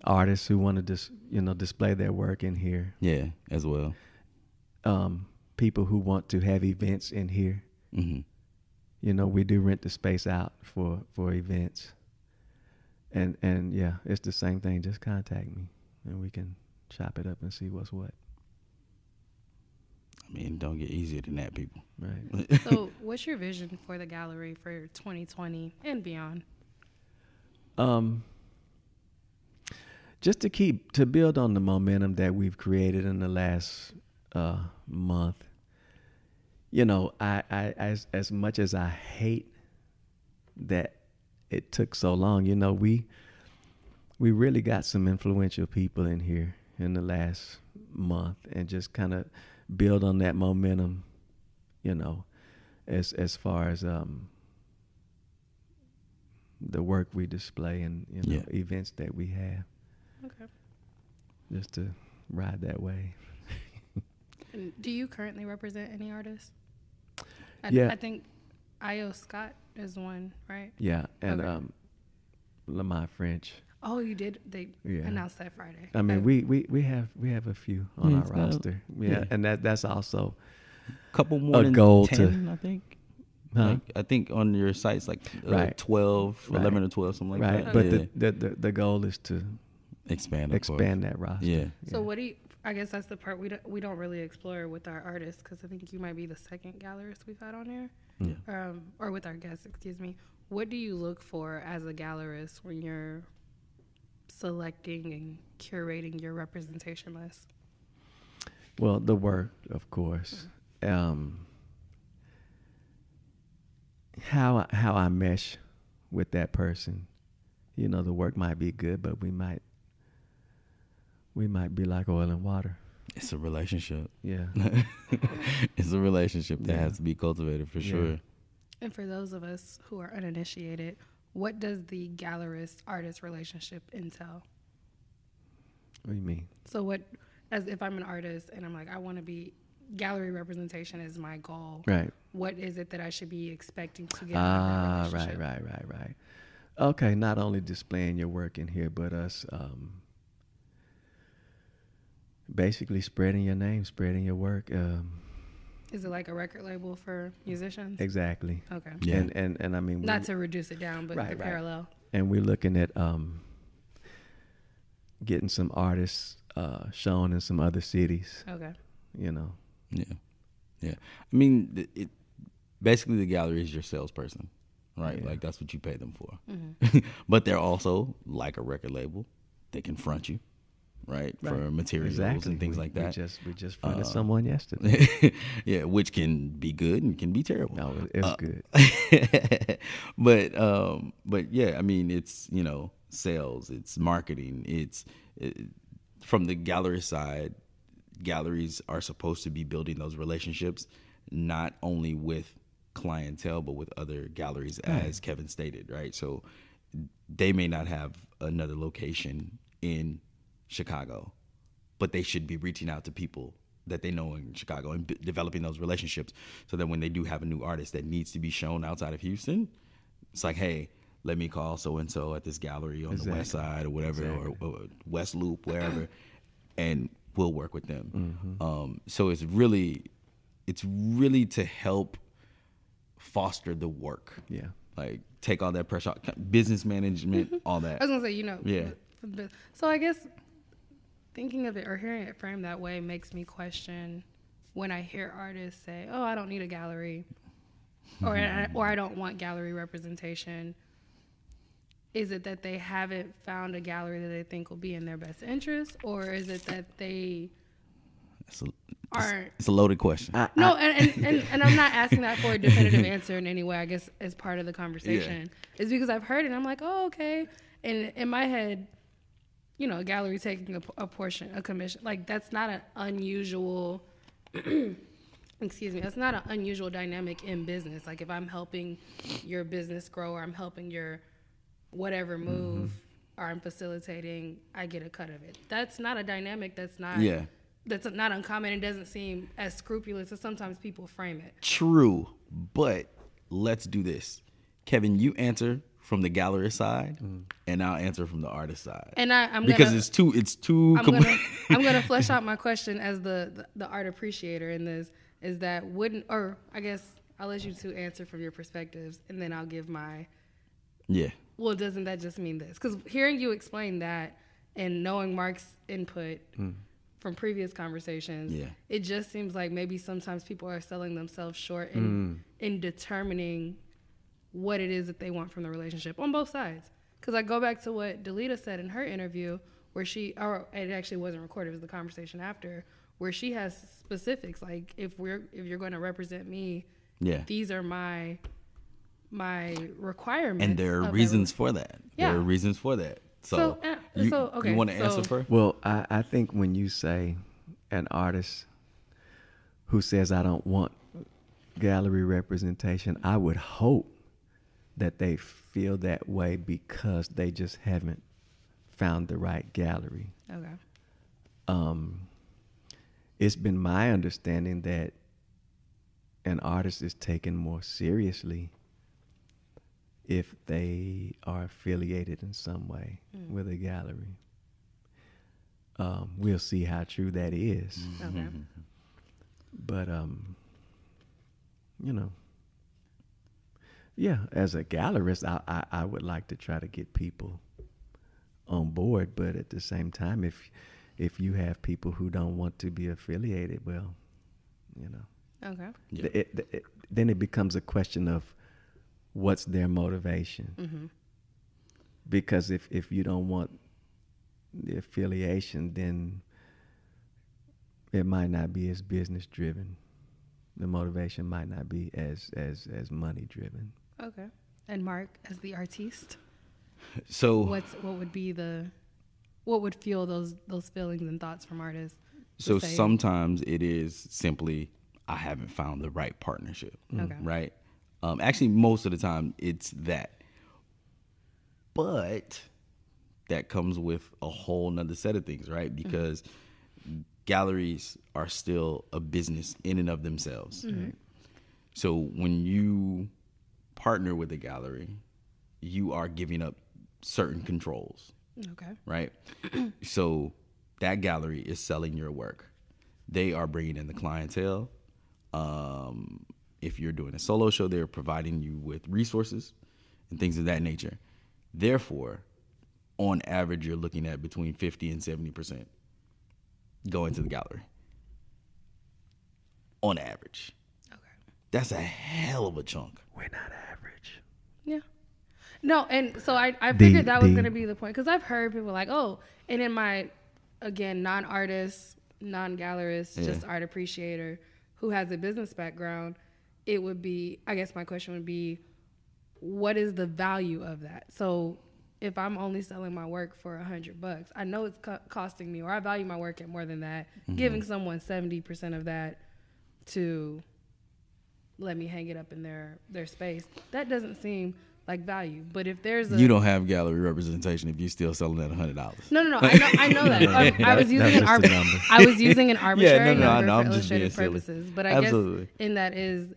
artists who want to just you know, display their work in here. yeah, as well. Um people who want to have events in here. hmm you know we do rent the space out for for events and and yeah it's the same thing just contact me and we can chop it up and see what's what I mean, don't get easier than that, people. Right. [LAUGHS] So, what's your vision for the gallery for 2020 and beyond? Um, just to keep to build on the momentum that we've created in the last uh, month. You know, I, I as as much as I hate that it took so long, you know, we we really got some influential people in here in the last month and just kind of build on that momentum, you know, as as far as um the work we display and you know Yeah. events that we have Okay. just to ride that way. Do you currently represent any artists? I, Yeah. I think Io Scott is one, right? Yeah, and Okay. um Lamont French. Oh, you did. They Yeah. announced that Friday. I mean, Oh, we, we, we have we have a few on Yeah, our it's roster. Yeah, yeah. and that that's also a couple more A than goal to- 10, I think. Huh? Like, I think on your sites like uh, Right. 12, Right. 11 or 12, something like right, that. but yeah. the, the the the goal is to expand, of course. expand that roster. Yeah. So what do you? I guess that's the part we don't we don't really explore with our artists because I think you might be the second gallerist we've had on here, Yeah. um, or with our guests. Excuse me. What do you look for as a gallerist when you're selecting and curating your representation list? Well, the work, of course. Um, how I- how I mesh with that person. You know, the work might be good, but we might we might be like oil and water. It's a relationship. Yeah. [LAUGHS] it's a relationship that Yeah. has to be cultivated for Yeah. sure. And for those of us who are uninitiated, what does the gallerist artist relationship entail? what do you mean? So what as if I'm an artist and I'm like I want to be gallery representation is my goal. Right. What is it that I should be expecting to get? Ah, right, right, right, right. Okay, not only displaying your work in here, but us um, basically spreading your name, spreading your work. Um, Is it like a record label for musicians? exactly. Okay. Yeah. And and and I mean, Not to reduce it down, but Right, the right. parallel. and we're looking at um, getting some artists uh, shown in some other cities. Okay. You know. Yeah. Yeah. I mean, th- it basically the gallery is your salesperson, right? Yeah. Like that's what you pay them for. Mm-hmm. [LAUGHS] but they're also like a record label. They confront you, right? For Right. materials and things We- like that. We just we just funded Uh, someone yesterday. [LAUGHS] yeah, which can be good and can be terrible. No, it's Uh, good. [LAUGHS] but um, but yeah, I mean, it's you know sales, it's marketing, it's it, from the gallery side. Galleries are supposed to be building those relationships, not only with clientele but with other galleries, as Kevin stated, right? So they may not have another location in Chicago, but they should be reaching out to people that they know in Chicago and b- developing those relationships so that when they do have a new artist that needs to be shown outside of Houston, it's like, hey, let me call so and so at this gallery on the west side or whatever, Exactly. or, or West Loop, wherever, [CLEARS THROAT] and we'll work with them. Mm-hmm. Um, so it's really, it's really to help foster the work. Yeah. Like take all that pressure, out, business management, all that. I was gonna say, you know. Yeah. So I guess thinking of it or hearing it framed that way makes me question when I hear artists say, "Oh, I don't need a gallery," or mm-hmm. I, or I don't want gallery representation. Is it that they haven't found a gallery that they think will be in their best interest, or is it that they It's a, it's, aren't it's a loaded question. no, and, and, and, and I'm not asking that for a definitive answer in any way. I guess as part of the conversation, it's because I've heard it. and I'm like, oh, okay. And in my head, you know, a gallery taking a, a portion, a commission, like that's not an unusual. [CLEARS THROAT] excuse me, that's not an unusual dynamic in business. Like if I'm helping your business grow, or I'm helping your whatever mm-hmm. move, or I'm facilitating, I get a cut of it. That's not a dynamic. That's not Yeah. that's not uncommon and doesn't seem as scrupulous as sometimes people frame it. True, but let's do this. Kevin, you answer from the gallery side, mm. and I'll answer from the artist side. And I, I'm because gonna, it's too, it's too. I'm com- gonna, [LAUGHS] I'm gonna flesh out [LAUGHS] my question as the, the the art appreciator in this. Is that wouldn't, or I guess I'll let you two answer from your perspectives, and then I'll give my. yeah, Well, doesn't that just mean this? Because hearing you explain that and knowing Mark's input, mm. from previous conversations, Yeah. it just seems like maybe sometimes people are selling themselves short in mm. in determining what it is that they want from the relationship on both sides. Because I go back to what Delita said in her interview, where she, or it actually wasn't recorded, it was the conversation after, where she has specifics like if we're if you're going to represent me, Yeah. these are my my requirements, and there are reasons for that. Yeah. There are reasons for that. So, So, uh, you, so, okay, you want to so- answer first? Well, I, I think when you say an artist who says I don't want gallery representation, I would hope that they feel that way because they just haven't found the right gallery. Okay. Um, it's been my understanding that an artist is taken more seriously if they are affiliated in some way with a gallery. Um, we'll see how true that is. Okay. But um, you know, yeah, as a gallerist, I, I I would like to try to get people on board, but at the same time, if if you have people who don't want to be affiliated, well, you know, Okay. Yeah. th- it, th- it, then it becomes a question of what's their motivation. Mm-hmm. Because if if you don't want the affiliation, then it might not be as business driven. The motivation might not be as as as money driven. Okay. And Mark, as the artiste, So, what's what would be the what would fuel those those feelings and thoughts from artists? so say- sometimes it is simply I haven't found the right partnership. Mm. Okay. Right. Um, actually, most of the time it's that. But that comes with a whole nother set of things, right? Mm-hmm. Because galleries are still a business in and of themselves. Mm-hmm. So when you partner with a gallery, you are giving up certain controls Okay. right? [CLEARS THROAT] so that gallery is selling your work. They are bringing in the clientele. Um, if you're doing a solo show, they're providing you with resources and things of that nature. Therefore, on average, you're looking at between 50 and 70% going to the gallery. On average. Okay. That's a hell of a chunk. We're not average. Yeah. No, and so I, I The- figured that was the- going to be the point because I've heard people like, oh, and in my, again, non artist, non gallerist, Yeah. just art appreciator who has a business background, it would be, I guess my question would be, what is the value of that? So if I'm only selling my work for a hundred bucks, I know it's co- costing me, or I value my work at more than that. Mm-hmm. Giving someone 70% of that to let me hang it up in their their space. That doesn't seem like value. But if there's a You don't have gallery representation if you're still selling at $100. no, no, no. I know, I know that. [LAUGHS] I, I was using an just a arbit- number. I was using an [LAUGHS] arbitrary no, I number know. for I'm just being illustrative silly. purposes. But I Absolutely. guess in that is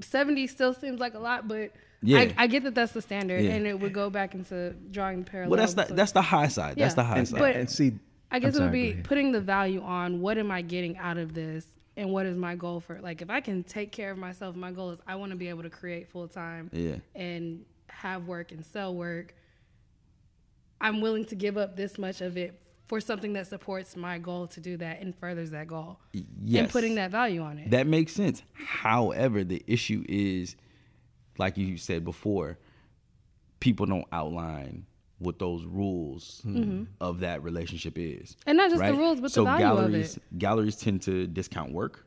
seventy still seems like a lot, but Yeah. I, I get that that's the standard, Yeah. and it would go back into drawing the parallel. Well, that's the, to- that's the high side. That's Yeah. the high And, side. But- and see, I guess I'm it would be putting the value on what am I getting out of this and what is my goal for like if I can take care of myself, my goal is I want to be able to create full time Yeah. and have work and sell work. I'm willing to give up this much of it for something that supports my goal to do that and furthers that goal. yes. And putting that value on it. That makes sense. However, the issue is, like you said before, people don't outline what those rules of that relationship is. Mm-hmm. And not just the rules, but the so value of galleries, it. Mm-hmm. Galleries tend to discount work.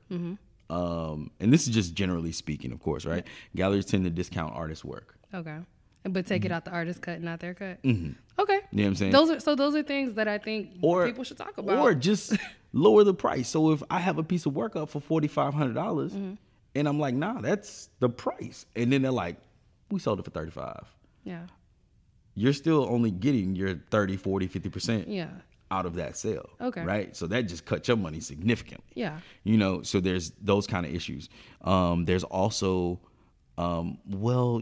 Um, and this is just generally speaking, of course, right? Galleries tend to discount artist work. Okay. But take it out the artist cut, not their cut. Okay. You know what I'm saying? Those are so those are things that I think or people should talk about. or just [LAUGHS] lower the price. So if I have a piece of work up for forty five hundred dollars, Mm-hmm. and I'm like, nah, that's the price, and then they're like, we sold it for thirty five. yeah. You're still only getting your 30, 40, 50 percent Yeah. out of that sale. Okay. right? So that just cut your money significantly. Yeah. you know. So there's those kind of issues. Um, there's also, um, well.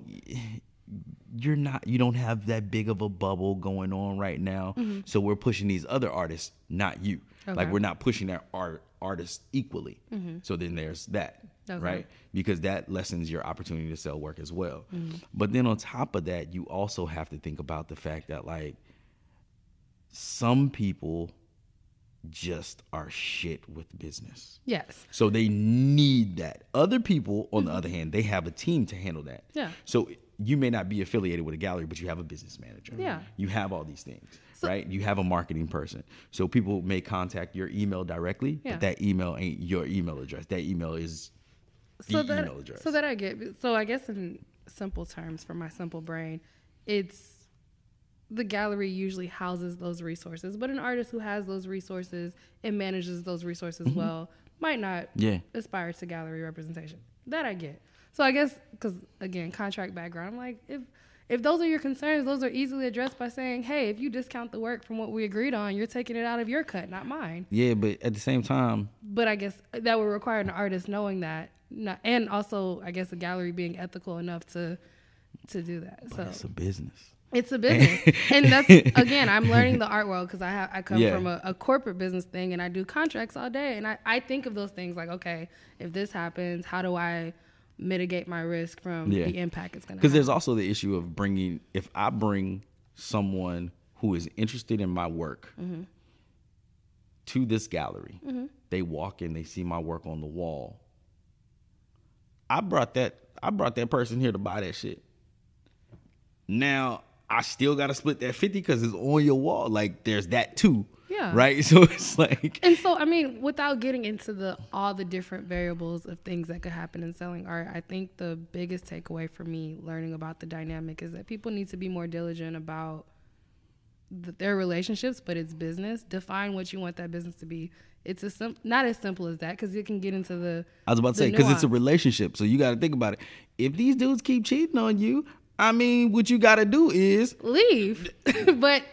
You're not. You don't have that big of a bubble going on right now. So we're pushing these other artists, not you. Like we're not pushing our art artists equally. Mm-hmm. So then there's that, Okay. right? Because that lessens your opportunity to sell work as well. Mm-hmm. But then on top of that, you also have to think about the fact that like some people just are shit with business. Yes. So they need that. Other people, on the mm-hmm. other hand, they have a team to handle that. Yeah. So you may not be affiliated with a gallery, but you have a business manager. Yeah. You have all these things, right? You have a marketing person. So people may contact your email directly, Yeah. but that email ain't your email address. That email is the so that, email address. So that I get. So I guess in simple terms, for my simple brain, it's the gallery usually houses those resources, but an artist who has those resources and manages those resources well might not Mm-hmm. Yeah. aspire to gallery representation. That I get. So I guess because again, contract background, I'm like if. If those are your concerns, those are easily addressed by saying, "Hey, if you discount the work from what we agreed on, you're taking it out of your cut, not mine." yeah, but at the same time, but I guess that would require an artist knowing that, not, and also I guess a gallery being ethical enough to to do that. So it's a business. it's a business, [LAUGHS] and that's again I'm learning the art world because I have I come Yeah. from a, a corporate business thing and I do contracts all day, and I I think of those things like okay, if this happens, how do I mitigate my risk from Yeah. the impact it's going to have. Because there's also the issue of bringing, if I bring someone who is interested in my work Mm-hmm. to this gallery, they walk in, they see my work on the wall. I brought that, I brought that person here to buy that shit. Now I still got to split that fifty because it's on your wall. Like there's that too. Yeah. Right. [LAUGHS] So it's like And so, I mean, without getting into the all the different variables of things that could happen in selling art, I think the biggest takeaway for me learning about the dynamic is that people need to be more diligent about th- their relationships, but it's business. Define what you want that business to be. It's a sim- not as simple as that because it can get into the. I was about to say because it's a relationship, so you got to think about it. If these dudes keep cheating on you, I mean, what you got to do is leave. [LAUGHS] but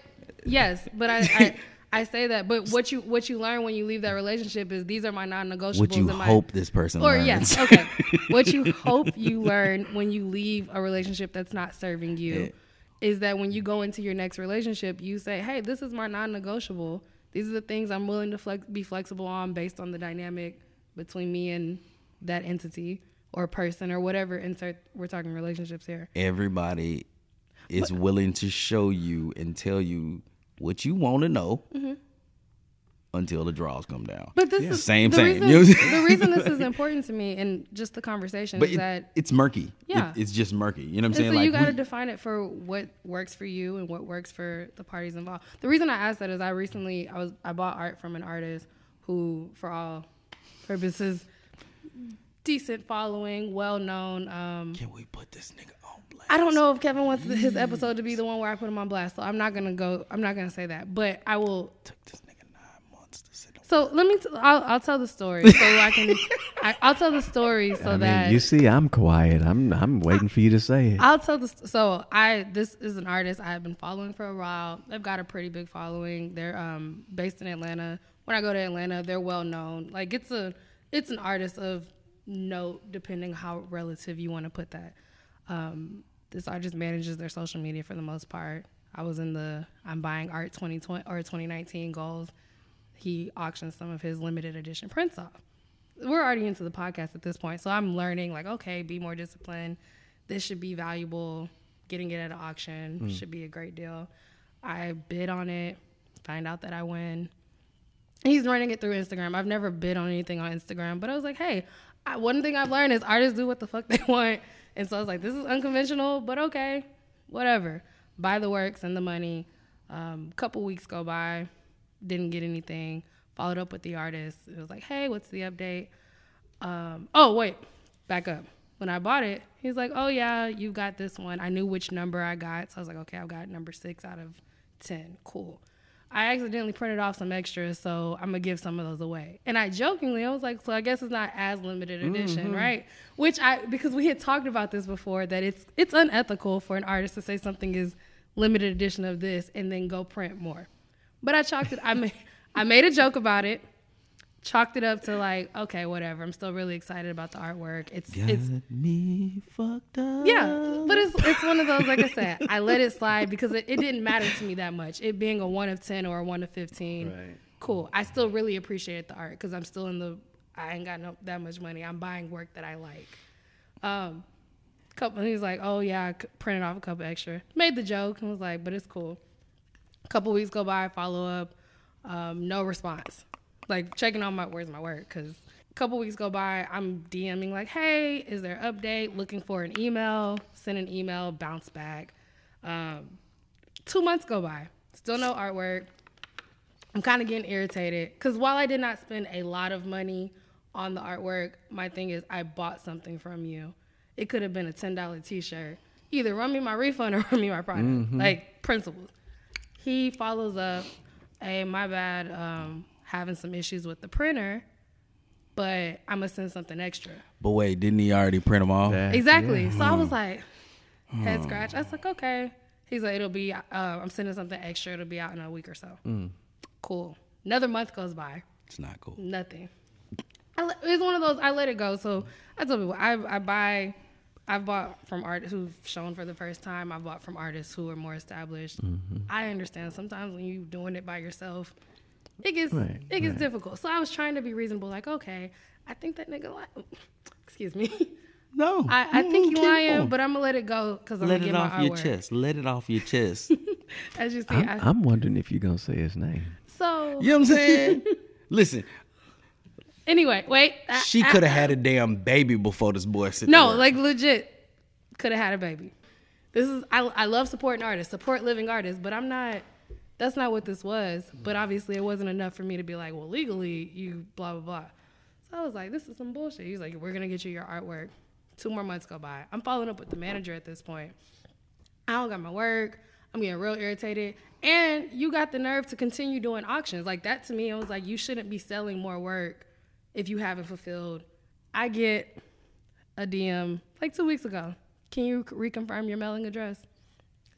yes, but I, I [LAUGHS] I say that. But what you what you learn when you leave that relationship is these are my non-negotiables. what you and my, hope this person Or learns. yes, okay. [LAUGHS] what you hope you learn when you leave a relationship that's not serving you Yeah. is that when you go into your next relationship, you say, "Hey, this is my non-negotiable. These are the things I'm willing to flex- be flexible on based on the dynamic between me and that entity or person or whatever." Insert we're talking relationships here. Everybody is willing to show you and tell you what you want to know until the draws come down. Mm-hmm. But this is Same the thing. Reason, You know what I'm saying? the reason this is important to me and just the conversation But is it- that it's murky. It- Yeah. it's just murky. You know what I'm And saying? so like you got to define it for what works for you and what works for the parties involved. The reason I asked that is I recently I was I bought art from an artist who, for all purposes, decent following, well known. Um, can we put this nigga on blast? I don't know if Kevin wants his episode to be the one where I put him on blast, so I'm not gonna go. I'm not gonna say that, but I will Took this nigga nine months to sit on. So let me. T- I'll, I'll tell the story so I can. I, I'll tell the story [LAUGHS] so I mean, that you see, I'm quiet. I'm I'm waiting for you to say it. I'll tell the. So I. This is an artist I have been following for a while. They've got a pretty big following. They're um based in Atlanta. When I go to Atlanta, they're well known. Like it's a. It's an artist of note, depending how relative you want to put that. Um, this artist manages their social media for the most part. I was in the I'm buying art 2020 or 2019 goals. He auctioned some of his limited edition prints off. We're already into the podcast at this point, so I'm learning like, okay, be more disciplined. This should be valuable. Getting it at an auction mm. should be a great deal. I bid on it, find out that I win. He's running it through Instagram. I've never bid on anything on Instagram, but I was like, hey, I, one thing I've learned is artists do what the fuck [LAUGHS] they want. And so I was like, this is unconventional, but okay, whatever. Buy the works and the money. Um, couple weeks go by, didn't get anything. Followed up with the artist. It was like, hey, what's the update? Um, oh, wait, back up. When I bought it, he's like, oh, yeah, you got this one. I knew which number I got. So I was like, okay, I've got number six out of 10. Cool. I accidentally printed off some extras, so I'm gonna give some of those away. And I jokingly, I was like, so I guess it's not as limited edition, mm-hmm. right? Which I because we had talked about this before that it's it's unethical for an artist to say something is limited edition of this and then go print more. But I chalked it. I made [LAUGHS] I made a joke about it, chalked it up to like, okay, whatever. I'm still really excited about the artwork. It's it's Got me fucked up. yeah, but it's it's one of those like I said, I let it slide because it, it didn't matter to me that much. It being a one of ten or a one of fifteen, Right. cool. I still really appreciate the art because I'm still in the. I ain't got no that much money. I'm buying work that I like. Um, couple. He's like, oh yeah, I printed off a couple extra. Made the joke and was like, but it's cool. A couple weeks go by, follow up. Um, no response. Like checking on my where's my work because a couple weeks go by, I'm DMing like, hey, is there an update? Looking for an email. Send an email. Bounce back. Um, two months go by, still no artwork. I'm kind of getting irritated because while I did not spend a lot of money on the artwork, my thing is I bought something from you. It could have been a ten dollar T-shirt. Either run me my refund [LAUGHS] or run me my product. Mm-hmm. Like principles. He follows up, hey, my bad, um, having some issues with the printer, but I'm gonna send something extra. But wait, didn't he already print them all? That- Exactly. yeah. So I was hmm. like, head hmm. scratch. I was like, okay. He's like, it'll be. Uh, I'm sending something extra. It'll be out in a week or so. Hmm. Cool. Another month goes by. It's not cool. Nothing. I let, it's one of those. I let it go. So I tell people, I I buy. I've bought from artists who've shown for the first time. I've bought from artists who are more established. Mm-hmm. I understand sometimes when you're doing it by yourself, it gets Right, it gets right. difficult. So I was trying to be reasonable. Like, okay, I think that nigga like. [LAUGHS] Excuse me. No, I, I think you keep lying, going. but I'm gonna let it go because I'm let gonna it get off my your chest. Let it off your chest. [LAUGHS] As you see, I'm, I, I'm wondering if you're gonna say his name. so you know what I'm saying? [LAUGHS] Listen, anyway, wait. I- she could have had a damn baby before this boy said No, like legit, could have had a baby. This is I, I love supporting artists, support living artists, but I'm not. That's not what this was. Mm. But obviously, it wasn't enough for me to be like, well, legally, you blah blah blah. So I was like, this is some bullshit. He's like, we're gonna get you your artwork. Two more months go by. I'm following up with the manager at this point. I don't got my work. I'm getting real irritated. And you got the nerve to continue doing auctions. Like that to me, it was like you shouldn't be selling more work if you haven't fulfilled. I get a DM like two weeks ago. Can you reconfirm your mailing address?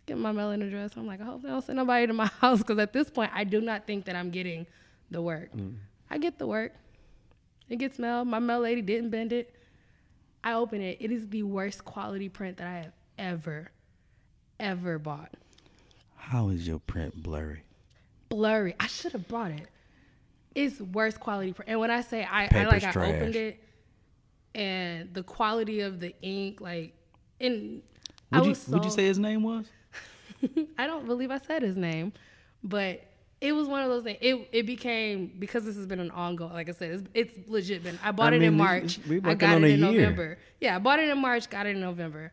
Get my mailing address. I'm like, I hope they don't send nobody to my [LAUGHS] house because at this point, I do not think that I'm getting the work. Mm. I get the work. It gets mailed. My mail lady didn't bend it. I open it. It is the worst quality print that I have ever, ever bought. How is your print blurry? Blurry. I should have brought it. It's worst quality print. And when I say I, I like I opened it and the quality of the ink, like and I Would you, was so, would you say his name was? [LAUGHS] I don't believe I said his name, but it was one of those things. It it became because this has been an ongoing. Like I said, it's, it's legit been. I bought I it in March. this- we I got it in year. November. Yeah, I bought it in March. Got it in November.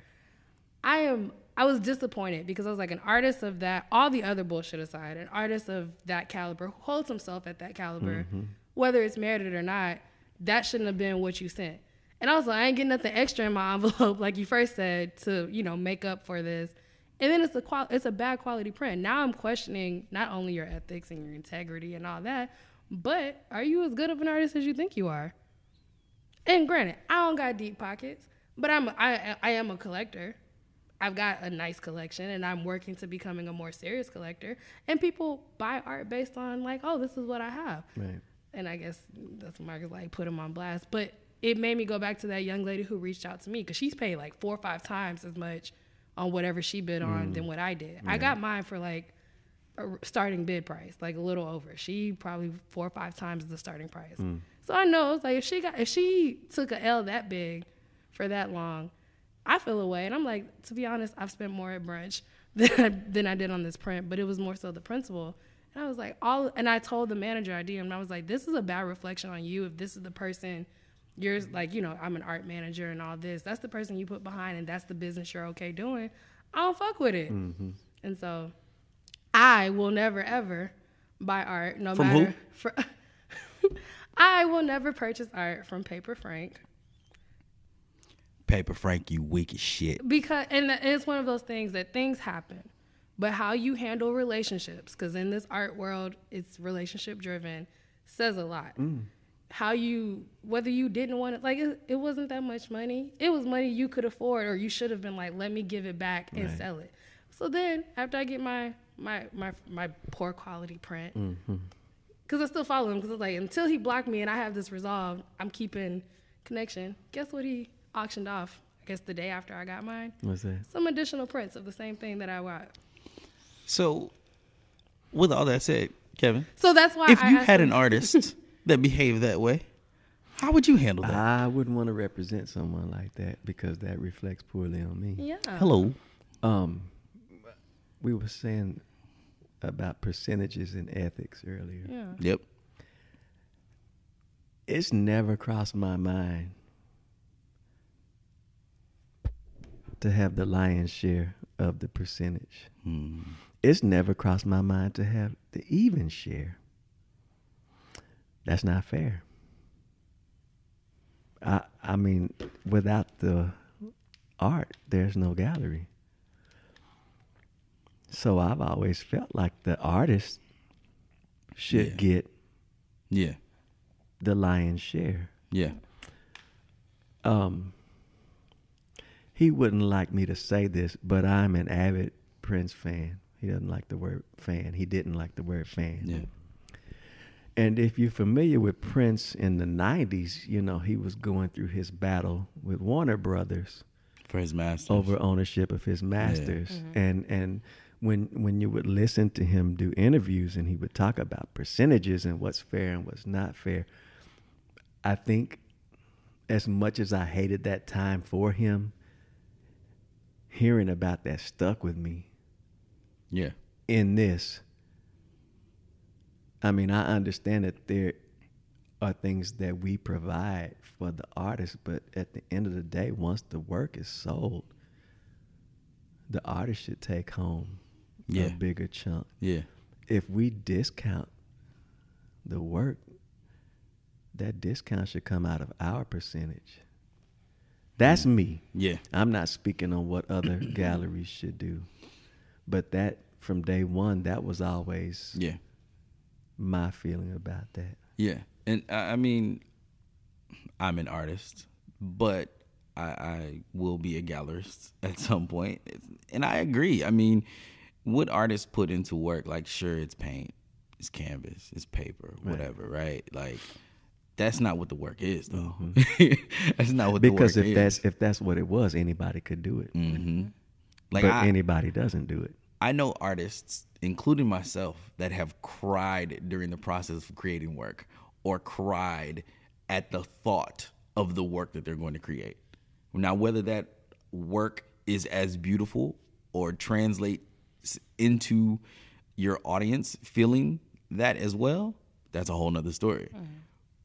I am. I was disappointed because I was like an artist of that. All the other bullshit aside, an artist of that caliber who holds himself at that caliber, Mm-hmm. whether it's merited or not, that shouldn't have been what you sent. And also, I ain't getting nothing extra in my [LAUGHS] envelope, like you first said, to you know make up for this. And then it's a qual- it's a bad quality print. Now I'm questioning not only your ethics and your integrity and all that, but are you as good of an artist as you think you are? And granted, I don't got deep pockets, but I'm I I am a collector. I've got a nice collection, and I'm working to becoming a more serious collector. And people buy art based on like, oh, this is what I have. Right. And I guess that's Marcus like put him on blast. But it made me go back to that young lady who reached out to me because she's paid like four or five times as much on whatever she bid on than mm. what I did. I got mine for like a starting bid price, like a little over. She probably four or five times the starting price. Mm. So I know it's like if she got if she took a L that big for that long, I feel away. And I'm like, to be honest, I've spent more at brunch [LAUGHS] than I, than I did on this print, but it was more so the principal. And I was like, all, and I told the manager I DM'd, I was like, this is a bad reflection on you. If this is the person you're like, you know, I'm an art manager and all this, that's the person you put behind and that's the business you're okay doing. I don't fuck with it. Mm-hmm. And so I will never ever buy art, no From matter. who? For, [LAUGHS] I will never purchase art from Paper Frank. Paper Frank, you weak as shit. because and it's one of those things that things happen but how you handle relationships because in this art world it's relationship driven says a lot mm. How you whether you didn't want it like it, it wasn't that much money it was money you could afford or you should have been like let me give it back and Right. sell it so then after i get my my my, my poor quality print mm-hmm. because I still follow him because it's like until he blocked me and I have this resolved, I'm keeping connection. Guess what he auctioned off? I guess the day after I got mine. What's that? Some additional prints of the same thing that I got. So, with all that said, Kevin, So that's why if I you had an artist [LAUGHS] that behave that way, how would you handle that? I wouldn't want to represent someone like that because that reflects poorly on me. yeah, Hello. Um, we were saying about percentages and ethics earlier. Yeah. Yep. It's never crossed my mind to have the lion's share of the percentage. Mm. It's never crossed my mind to have the even share. That's not fair. I I mean, without the art, there's no gallery. So I've always felt like the artist should Yeah. get Yeah. the lion's share. Yeah. Um, he wouldn't like me to say this, but I'm an avid Prince fan. He doesn't like the word fan. He didn't like the word fan. Yeah. And if you're familiar with Prince in the 90s, you know, he was going through his battle with Warner Brothers For his masters over ownership of his masters. Mm-hmm. And and when when you would listen to him do interviews and he would talk about percentages and what's fair and what's not fair, I think as much as I hated that time for him, hearing about that stuck with me Yeah. in this. I mean, I understand that there are things that we provide for the artist, but at the end of the day, once the work is sold, the artist should take home Yeah. a bigger chunk. Yeah. If we discount the work, that discount should come out of our percentage. That's me. Yeah. I'm not speaking on what other [CLEARS THROAT] galleries should do, but that from day one, that was always Yeah. My feeling about that. Yeah, and I I mean, I'm an artist, but I, I will be a gallerist [LAUGHS] at some point, and I agree. I mean, what artists put into work, like sure, it's paint, it's canvas, it's paper, whatever, right? Like that's not what the work is, though. [LAUGHS] that's not what Because the if work that's is. if that's what it was, anybody could do it. hmm like but I, anybody doesn't do it. I know artists, including myself, that have cried during the process of creating work or cried at the thought of the work that they're going to create. Now, whether that work is as beautiful or translates into your audience feeling that as well, that's a whole nother story. Mm.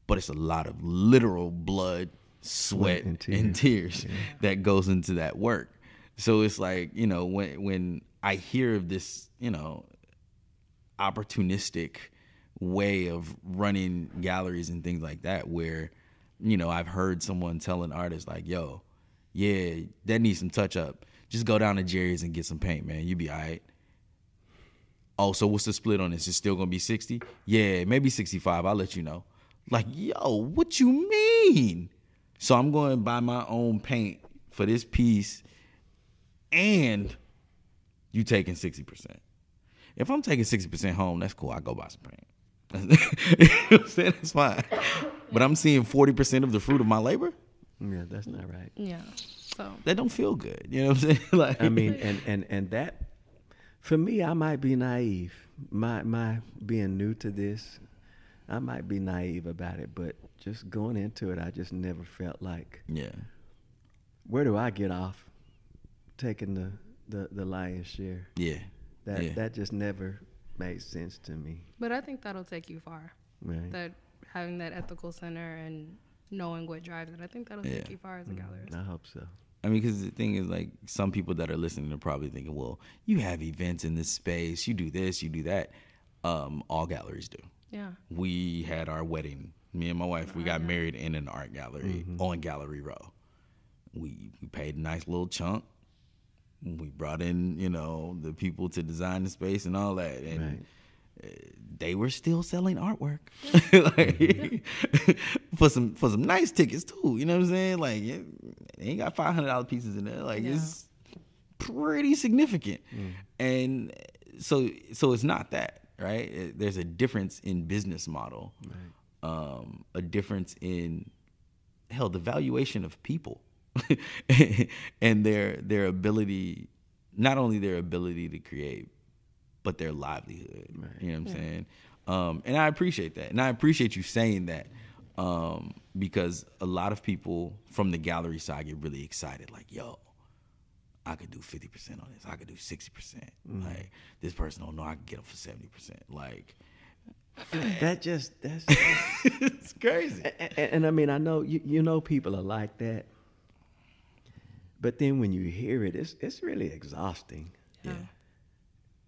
But it's a lot of literal blood, sweat, and and tears, that goes into that work. So it's like, you know, when when I hear of this, you know, opportunistic way of running galleries and things like that where you know i've heard someone tell an artist like yo yeah that needs some touch up. Just go down to jerry's and get some paint man. You be all right. Oh so what's the split on this? It's still gonna be 60 yeah maybe 65 i'll let you know. Like yo what you mean? So i'm going to buy my own paint for this piece and you taking 60% if I'm taking sixty percent home, that's cool. I go buy some paint. [LAUGHS] you know what I'm saying? It's fine. But I'm seeing forty percent of the fruit of my labor. Yeah, that's not right. Yeah. So That don't feel good. You know what I'm saying? [LAUGHS] Like I mean, and and and that for me, I might be naive. My my being new to this, I might be naive about it. But just going into it, I just never felt like yeah, where do I get off taking the the the lion's share? yeah, That yeah. that just never made sense to me. but I think that'll take you far. Right. That having that ethical center and knowing what drives it, I think that'll take you far as a gallerist. I hope so. I mean, because the thing is, like, some people that are listening are probably thinking, well, you have events in this space, you do this, you do that. Um, all galleries do. Yeah. We had our wedding. Me and my wife, we got married in an art gallery on Gallery Row. We we paid a nice little chunk. We brought in, you know, the people to design the space and all that, and Right. uh, they were still selling artwork, like [LAUGHS] [LAUGHS] for some for some nice tickets too. You know what I'm saying? Like, yeah, they ain't got five hundred dollar pieces in there. Like, Yeah. it's pretty significant, and so so it's not that right. It- There's a difference in business model, um, a difference in hell the valuation of people [LAUGHS] and their their ability not only their ability to create but their livelihood you know what i'm saying um, and i appreciate that and i appreciate you saying that um, because a lot of people from the gallery side get really excited like yo I could do fifty percent on this. I could do sixty percent. Like this person don't know I can get them for seventy percent. Like that just that's, [LAUGHS] it's crazy. and, and, and I mean I know you you know people are like that, but then when you hear it, it's it's really exhausting. Yeah.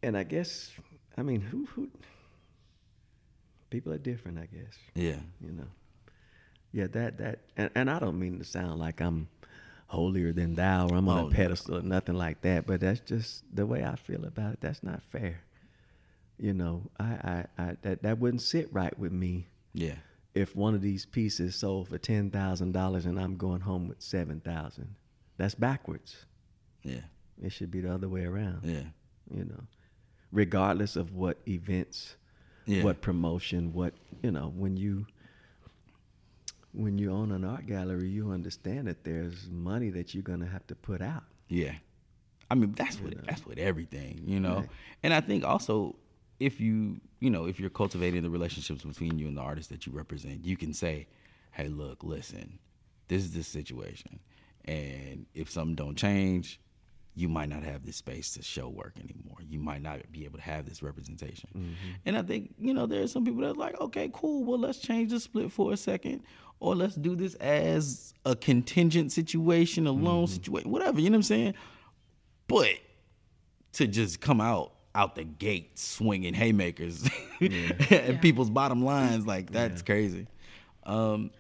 And I guess I mean who who people are different. I guess Yeah. you know. Yeah, that that and, and I don't mean to sound like I'm holier than thou or I'm on Oh, a pedestal or nothing like that, but that's just the way I feel about it. That's not fair. You know, I, I, I that that wouldn't sit right with me Yeah. if one of these pieces sold for ten thousand dollars and I'm going home with seven thousand. That's backwards. Yeah. It should be the other way around. Yeah. You know, regardless of what events, Yeah. what promotion, what you know, when you when you own an art gallery, you understand that there's money that you're gonna have to put out. Yeah. I mean, that's with that's what everything, you know. Right. And I think also if you, you know, if you're cultivating the relationships between you and the artist that you represent, you can say, "Hey, look, listen. This is the situation. And if something don't change, you might not have this space to show work anymore. You might not be able to have this representation." And I think, you know, there are some people that are like, "Okay, cool. Well, let's change the split for a second or let's do this as a contingent situation, a loan situation, whatever, you know what I'm saying? But to just come out out the gate swinging haymakers at [LAUGHS] people's bottom lines like that's crazy. Um, Well, this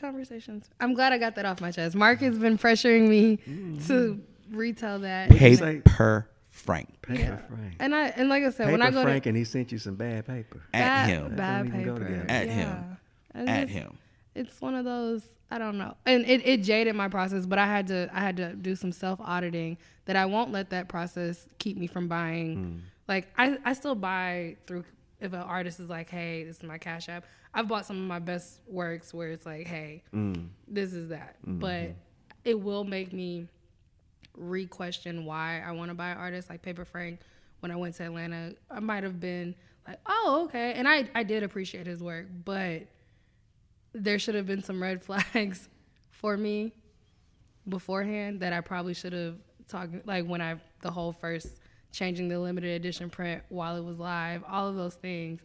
conversations. I'm glad I got that off my chest. Mark has been pressuring me mm-hmm. to retell that. Hey, pay per frank Paper Yeah. Frank. And I and like I said, Paper when I go Frank to and he sent you some bad paper. at bad, him, bad That don't even go paper. At yeah. him. And at it's- him. It's one of those I don't know, and it, it jaded my process. But I had to I had to do some self auditing that I won't let that process keep me from buying. Hmm. Like I I still buy through if an artist is like, hey, this is my cash app. I've bought some of my best works where it's like, hey, mm. this is that. Mm-hmm. But it will make me re-question why I want to buy artists like Paper Frank. When I went to Atlanta, I might have been like, oh, okay, and I I did appreciate his work, but there should have been some red [LAUGHS] flags for me beforehand that I probably should have talked like when I the whole first changing the limited edition print while it was live, all of those things.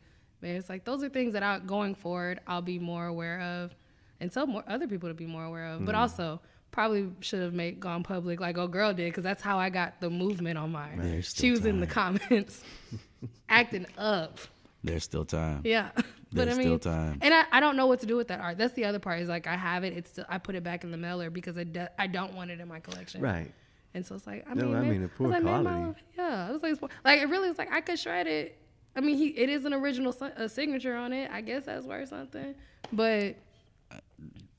Man, it's like those are things that I going forward I'll be more aware of and tell more other people to be more aware of. But mm. also probably should have made gone public like oh girl did because that's how I got the movement on mine. There's she was in the comments [LAUGHS] acting up. There's still time. Yeah. [LAUGHS] But There's I mean, still time. and I, I don't know what to do with that art. That's the other part. Is like I have it. It's still, I put it back in the mailer because I, do, I don't want it in my collection. Right. And so it's like I No, mean, I man- mean, the poor was like, man, quality. my- yeah, it was like like it really was like I could shred it. I mean, he it is an original si- a signature on it. I guess that's worth something. But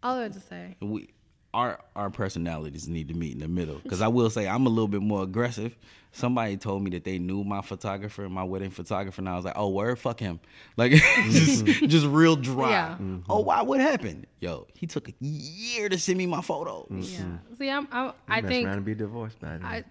all I had to say, we our our personalities need to meet in the middle because I will say I'm a little bit more aggressive. Somebody told me that they knew my photographer, my wedding photographer, and I was like, "Oh, word, fuck him!" [LAUGHS] Like just mm-hmm. just real dry. Yeah. Mm-hmm. Oh, why? What happened? Yo, he took a year to send me my photos. Mm-hmm. yeah. See, I'm, I'm I Mess think around and be divorced by then. I,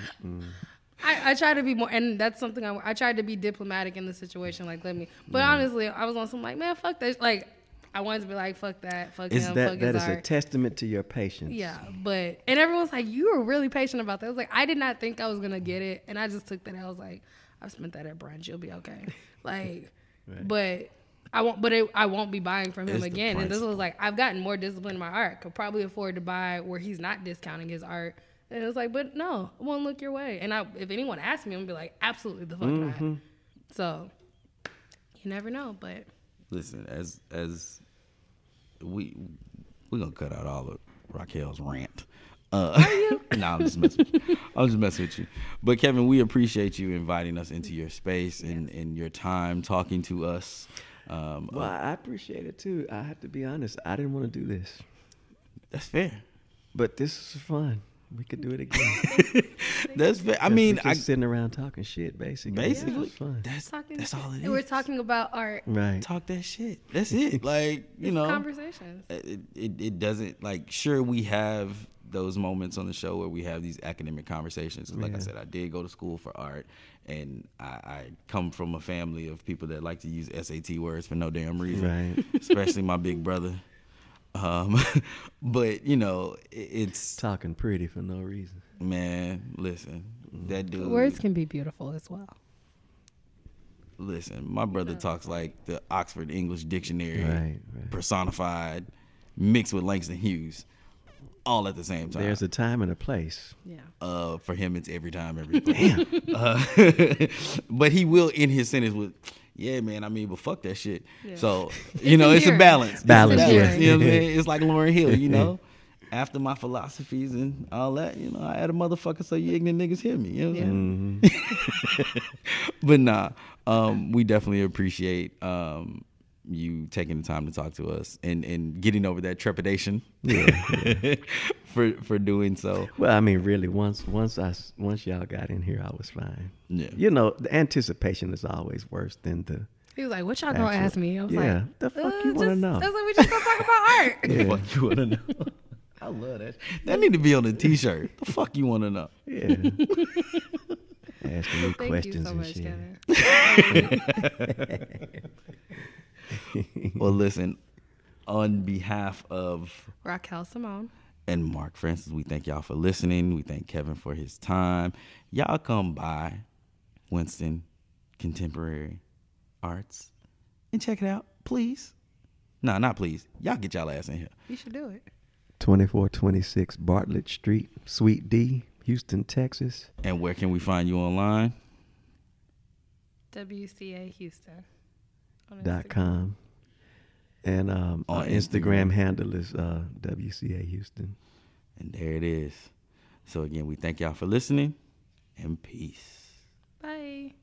[LAUGHS] I, I try to be more, and that's something I, I tried to be diplomatic in the situation. Like, let me, but honestly, I was on some like, man, fuck that. Like, I wanted to be like, fuck that, fuck Is him, that fuck that his is a testament to your patience? yeah, but and everyone's like, you were really patient about that. I was like, I did not think I was gonna get it, and I just took that. I was like, I've spent that at brunch. You'll be okay. [LAUGHS] Like, but. I won't, but it, I won't be buying from him It's again. And this was like, I've gotten more discipline in my art. Could probably afford to buy where he's not discounting his art. And was like, but no, it won't look your way. And I, if anyone asks me, I'm gonna be like, absolutely the fuck not. So you never know, but Listen, as as we we gonna cut out all of Raquel's rant. Uh, [LAUGHS] no, I'm just messing. With you. I'm just messing with you. But Kevin, we appreciate you inviting us into your space and, and your time talking to us. Um, Well, I appreciate it too. I have to be honest. I didn't want to do this, that's fair. but this is fun. We could do it [LAUGHS] again. [LAUGHS] That's I I 'Cause we mean, just I sitting around talking shit, basically. basically It's fun. that's talking. that's all it and is. We're talking about art. Right. talk that shit. That's it. [LAUGHS] Like you It's know, conversations. it, it it doesn't like sure we have those moments on the show where we have these academic conversations. And Like I said, I did go to school for art, and I, I come from a family of people that like to use SAT words for no damn reason. Right. Especially my big brother. Um, [LAUGHS] but you know, it's Talking pretty for no reason. man. Listen, that dude. Words can be beautiful as well. Listen, my brother talks like the Oxford English Dictionary Right, right. personified, mixed with Langston Hughes, all at the same time. There's a time and a place. Yeah. uh, for him, it's every time, every [LAUGHS] place. Uh, [LAUGHS] but he will end his sentence with, "Yeah, man. I mean, but fuck that shit." Yeah. So [LAUGHS] you know, it's a endearing. balance. It's a Balance, yeah. You know what I'm saying? It's like Lauryn Hill. You know, [LAUGHS] after my philosophies and all that, you know, I had a motherfucker so you ignorant niggas hear me. You know what I'm Yeah. saying? [LAUGHS] but nah, um, we definitely appreciate um, you taking the time to talk to us and, and getting over that trepidation [LAUGHS] for for doing so. Well, I mean, really, once once I s- once y'all got in here, I was fine. Yeah. You know, the anticipation is always worse than the. He was like, "What y'all gonna ask me?" I was yeah, like, the fuck uh, you wanna just- know? I was like, "We just gonna talk about art." [LAUGHS] The fuck you wanna know? [LAUGHS] I love that. That need to be on a T-shirt. The fuck you wanna know? Yeah. Asking me Thank questions you so and much, shit. Kevin. Well, listen. On behalf of Raquel Simone. and Mark Francis, we thank y'all for listening. We thank Kevin for his time. Y'all come by Winston Contemporary Arts and check it out, please. No, not please. Y'all get y'all ass in here. You should do it. 2426 Bartlett Street, Suite D, Houston, Texas. And where can we find you online? WCA Houston. On Dot com. And um, our Instagram, Instagram. handle is uh, WCA Houston. And there it is. So again, we thank y'all for listening and peace. Bye.